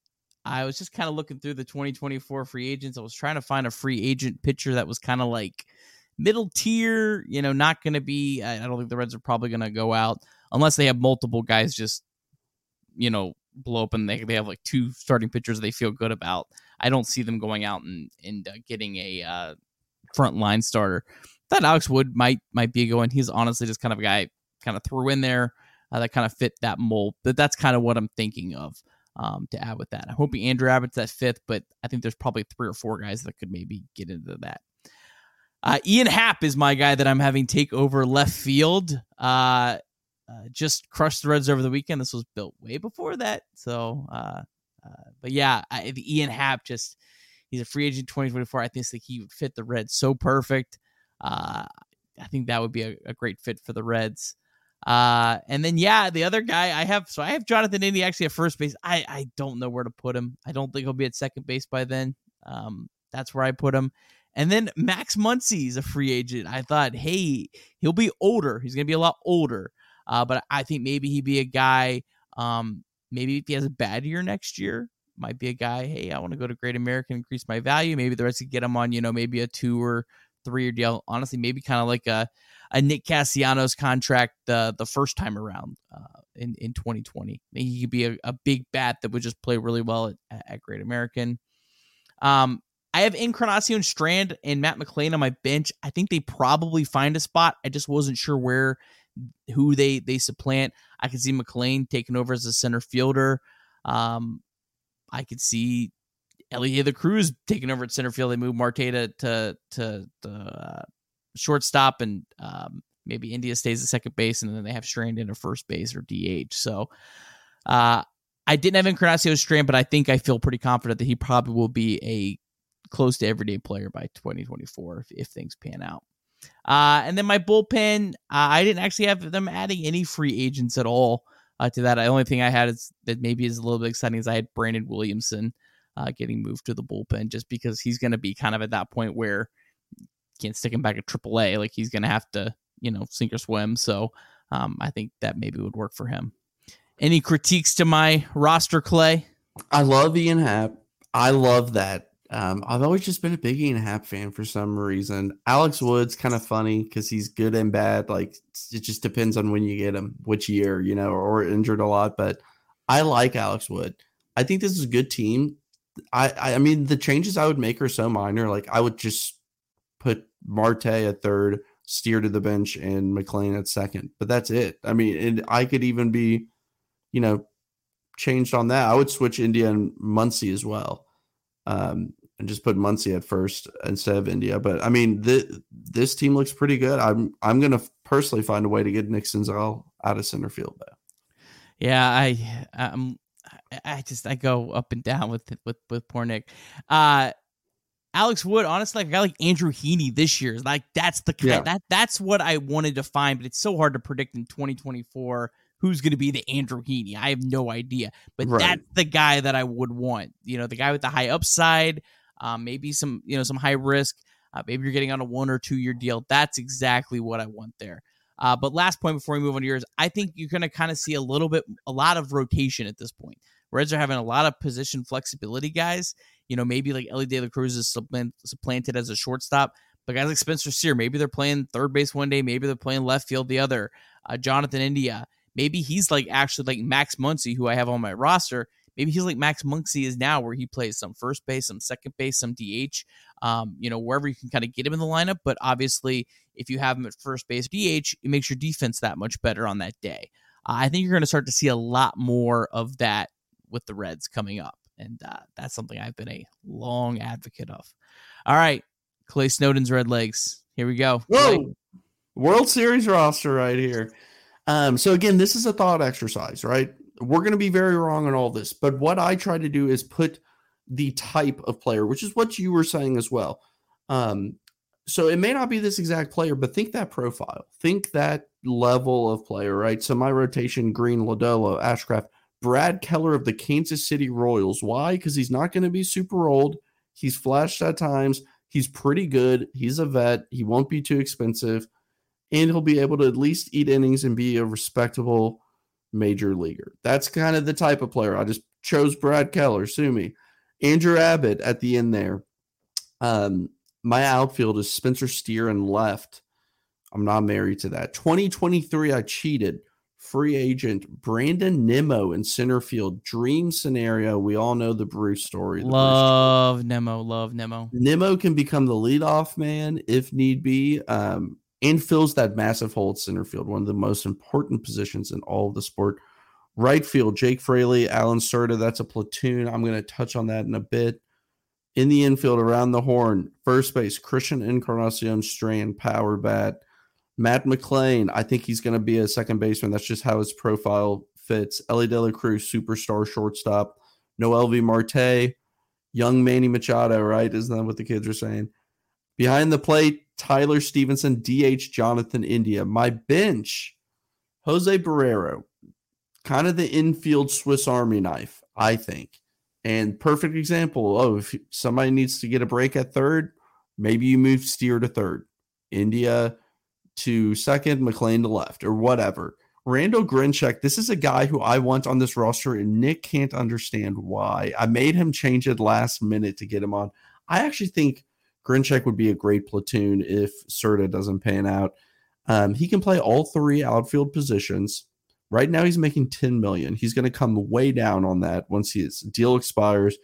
I was just kind of looking through the 2024 free agents. I was trying to find a free agent pitcher that was kind of like – middle tier, you know, not going to be. I don't think the Reds are probably going to go out unless they have multiple guys just, you know, blow up and they, they have like two starting pitchers they feel good about. I don't see them going out and and uh, getting a uh, front line starter. That Alex Wood might might be going. He's honestly just kind of a guy kind of threw in there uh, that kind of fit that mold. But that's kind of what I'm thinking of um, to add with that. I'm hoping Andrew Abbott's that fifth, but I think there's probably three or four guys that could maybe get into that. Uh, Ian Happ is my guy that I'm having take over left field. Uh, uh, just crushed the Reds over the weekend. This was built way before that. So, uh, uh, but yeah, I, Ian Happ just he's a free agent 2024. I think that he would fit the Reds so perfect. Uh, I think that would be a, a great fit for the Reds. Uh, and then yeah, the other guy I have, so I have Jonathan India actually at first base. I I don't know where to put him. I don't think he'll be at second base by then. Um, that's where I put him. And then Max Muncy is a free agent. I thought, hey, he'll be older. He's gonna be a lot older. Uh, but I think maybe he'd be a guy. Um, maybe if he has a bad year next year, might be a guy. Hey, I want to go to Great American, increase my value. Maybe the rest could get him on, you know, maybe a two or three year deal. Honestly, maybe kind of like a a Nick Castellanos contract the the first time around uh, in in 2020. Maybe he could be a, a, big bat that would just play really well at, at Great American. Um, I have Encarnacion Strand and Matt McLain on my bench. I think they probably find a spot. I just wasn't sure where who they they supplant. I could see McLain taking over as a center fielder. Um, I could see De La Cruz taking over at center field. They move Marte to to, to the uh, shortstop, and um, maybe India stays at second base, and then they have Strand in a first base or DH. So, uh, I didn't have Encarnacion Strand, but I think I feel pretty confident that he probably will be a close to everyday player by 2024 if, if things pan out. Uh, and then my bullpen, uh, I didn't actually have them adding any free agents at all uh, to that. The only thing I had is that maybe is a little bit exciting is I had Brandon Williamson uh, getting moved to the bullpen just because he's going to be kind of at that point where can't stick him back at AAA. Like he's going to have to, you know, sink or swim. So um, I think that maybe would work for him. Any critiques to my roster, Clay? I love Ian Happ. I love that. Um, I've always just been a big Ian Happ fan for some reason. Alex Wood's kind of funny because he's good and bad. Like it just depends on when you get him, which year, you know, or, injured a lot. But I like Alex Wood. I think this is a good team. I, I mean, the changes I would make are so minor. Like I would just put Marte at third, Steer to the bench, and McLain at second. But that's it. I mean, and I could even be, you know, changed on that. I would switch India and Muncy as well, um, and just put Muncy at first instead of India. But I mean, th- this team looks pretty good. I'm I'm gonna personally find a way to get Nick Senzel out of center field. Though. Yeah, I um I just I go up and down with with with poor Nick. Uh Alex Wood, honestly, like a guy like Andrew Heaney this year, like that's the kind yeah. that that's what I wanted to find, but it's so hard to predict in 2024 who's going to be the Andrew Heaney. I have no idea, but right. that's the guy that I would want. You know, the guy with the high upside, um, maybe some you know some high risk. Uh, maybe you're getting on a one or two year deal. That's exactly what I want there. Uh, but last point before we move on to yours, I think you're going to kind of see a little bit, a lot of rotation at this point. Reds are having a lot of position flexibility, guys. You know, maybe like Elly De La Cruz is supplanted as a shortstop, but guys like Spencer Steer, maybe they're playing third base one day, maybe they're playing left field the other. Uh, Jonathan India, maybe he's like actually like Max Muncy, who I have on my roster. Maybe he's like Max Muncy is now, where he plays some first base, some second base, some DH. Um, you know, wherever you can kind of get him in the lineup. But obviously, if you have him at first base, DH, it makes your defense that much better on that day. Uh, I think you're going to start to see a lot more of that with the Reds coming up. And uh, that's something I've been a long advocate of. All right, Clay Snowden's Red Legs. Here we go. Whoa, Clay. World Series roster right here. Um, so again, this is a thought exercise, right? We're going to be very wrong on all this, but what I try to do is put the type of player, which is what you were saying as well. Um, so it may not be this exact player, but think that profile, think that level of player, right? So my rotation: Greene, Lodolo, Ashcraft, Brad Keller of the Kansas City Royals. Why? Because he's not going to be super old. He's flashed at times. He's pretty good. He's a vet. He won't be too expensive. And he'll be able to at least eat innings and be a respectable major leaguer. That's kind of the type of player. I just chose Brad Keller. Sue me. Andrew Abbott at the end there. Um, my outfield is Spencer Steer and left. I'm not married to that. 2023, I cheated free agent Brandon Nimmo in center field. Dream scenario. We all know the Bruce story. The love Bruce Nimmo. Love Nimmo. Nimmo can become the leadoff man if need be, um, and fills that massive hole at center field, one of the most important positions in all of the sport. Right field, Jake Fraley, Allan Cerda. That's a platoon. I'm going to touch on that in a bit. In the infield, around the horn, first base, Christian Encarnacion Strand, power bat. Matt McLain, I think he's going to be a second baseman. That's just how his profile fits. Elly De La Cruz, superstar shortstop. Noelvi Marte, young Manny Machado, right? Isn't that what the kids are saying? Behind the plate, Tyler Stephenson, DH Jonathan India. My bench, Jose Barrero, kind of the infield Swiss Army knife, I think. And perfect example. Oh, if somebody needs to get a break at third, maybe you move Steer to third. India to second, McLain to left, or whatever. Randall Grichuk, this is a guy who I want on this roster, and Nick can't understand why. I made him change it last minute to get him on. I actually think Grichuk would be a great platoon if Cerda doesn't pan out. Um, he can play all three outfield positions. Right now, he's making 10 million. He's going to come way down on that once his deal expires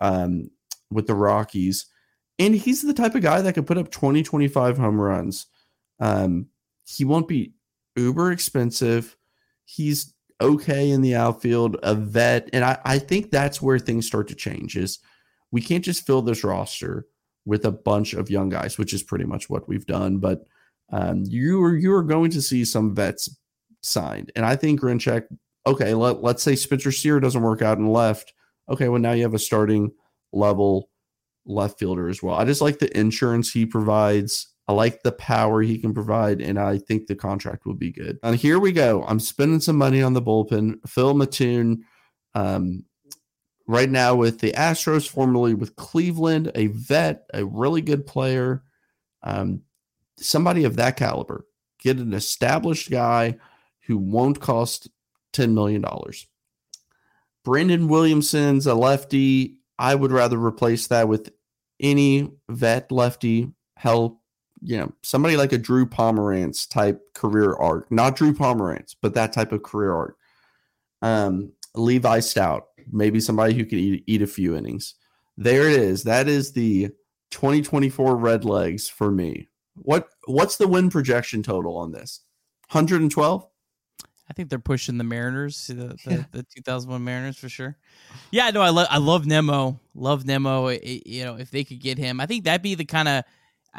um, with the Rockies. And he's the type of guy that could put up 20, 25 home runs. Um, he won't be uber expensive. He's okay in the outfield, a vet. And I, I think that's where things start to change is we can't just fill this roster with a bunch of young guys, which is pretty much what we've done. But um, you are you are going to see some vets signed. And I think Grichuk, okay, let, let's say Spencer Steer doesn't work out and left. Okay, well, now you have a starting level left fielder as well. I just like the insurance he provides. I like the power he can provide, and I think the contract will be good. And here we go. I'm spending some money on the bullpen. Phil Maton, um, right now with the Astros, formerly with Cleveland, a vet, a really good player, um, somebody of that caliber. Get an established guy who won't cost $10 million. Brandon Williamson's a lefty. I would rather replace that with any vet lefty. Hell, you know, somebody like a Drew Pomeranz type career arc. Not Drew Pomeranz, but that type of career arc. Um, Levi Stoudt, maybe somebody who can eat, eat a few innings. There it is. That is the 2024 Red Legs for me. What what's the win projection total on this? 112? I think they're pushing the Mariners, the the, yeah. the 2001 Mariners for sure. Yeah, no, I love I love Nimmo, love Nimmo. It, you know, if they could get him, I think that'd be the kind of.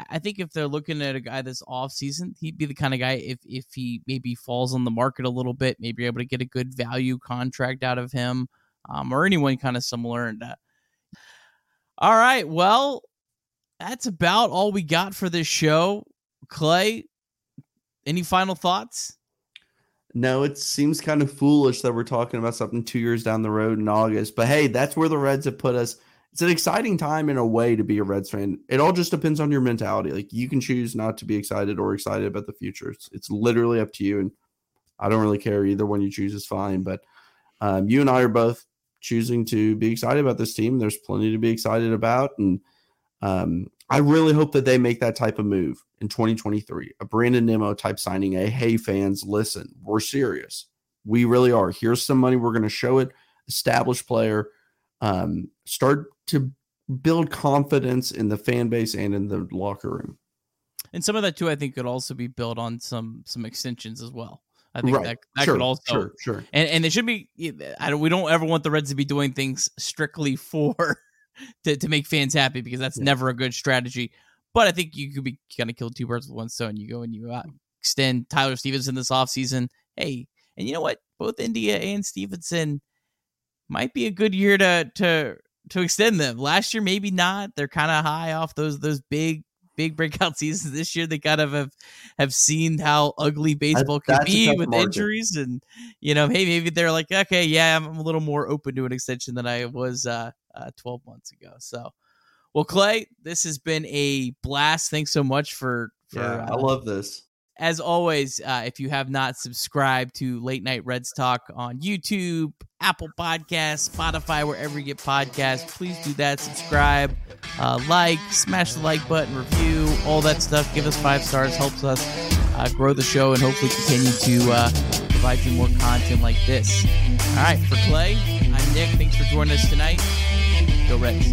I think if they're looking at a guy this off season, he'd be the kind of guy if if he maybe falls on the market a little bit, maybe able to get a good value contract out of him, um, or anyone kind of similar. And uh, all right, well, that's about all we got for this show. Clay, any final thoughts? No, it seems kind of foolish that we're talking about something two years down the road in August. But hey, that's where the Reds have put us. It's an exciting time in a way to be a Reds fan. It all just depends on your mentality. Like you can choose not to be excited or excited about the future. It's, it's literally up to you. And I don't really care. Either one you choose is fine. But um, you and I are both choosing to be excited about this team. There's plenty to be excited about. And um, I really hope that they make that type of move in 2023, a Brandon Nimmo type signing. A hey, fans, listen, we're serious. We really are. Here's some money. We're going to show it. Established player. Um, start to build confidence in the fan base and in the locker room. And some of that too, I think, could also be built on some some extensions as well. I think right. that that sure, could also sure sure. And and it should be. I don't. We don't ever want the Reds to be doing things strictly <laughs> for to, to make fans happy because that's yeah. never a good strategy. But I think you could be kind of kill two birds with one stone. You go and you uh, extend Tyler Stephenson this offseason. Hey, and you know what? Both India and Stephenson might be a good year to to to extend them. Last year, maybe not. They're kind of high off those those big big breakout <laughs> seasons. This year, they kind of have have seen how ugly baseball can be with market. injuries, and you know, hey, maybe they're like, okay, yeah, I'm a little more open to an extension than I was uh, uh, 12 months ago. So, well, Clay, this has been a blast. Thanks so much for. for yeah, I uh, love this. As always, uh, if you have not subscribed to Late Night Reds Talk on YouTube, Apple Podcasts, Spotify, wherever you get podcasts, please do that. Subscribe, uh, like, smash the like button, review, all that stuff. Give us five stars, helps us uh, grow the show, and hopefully continue to uh, provide you more content like this. All right, for Clay, I'm Nick. Thanks for joining us tonight. Go Reds.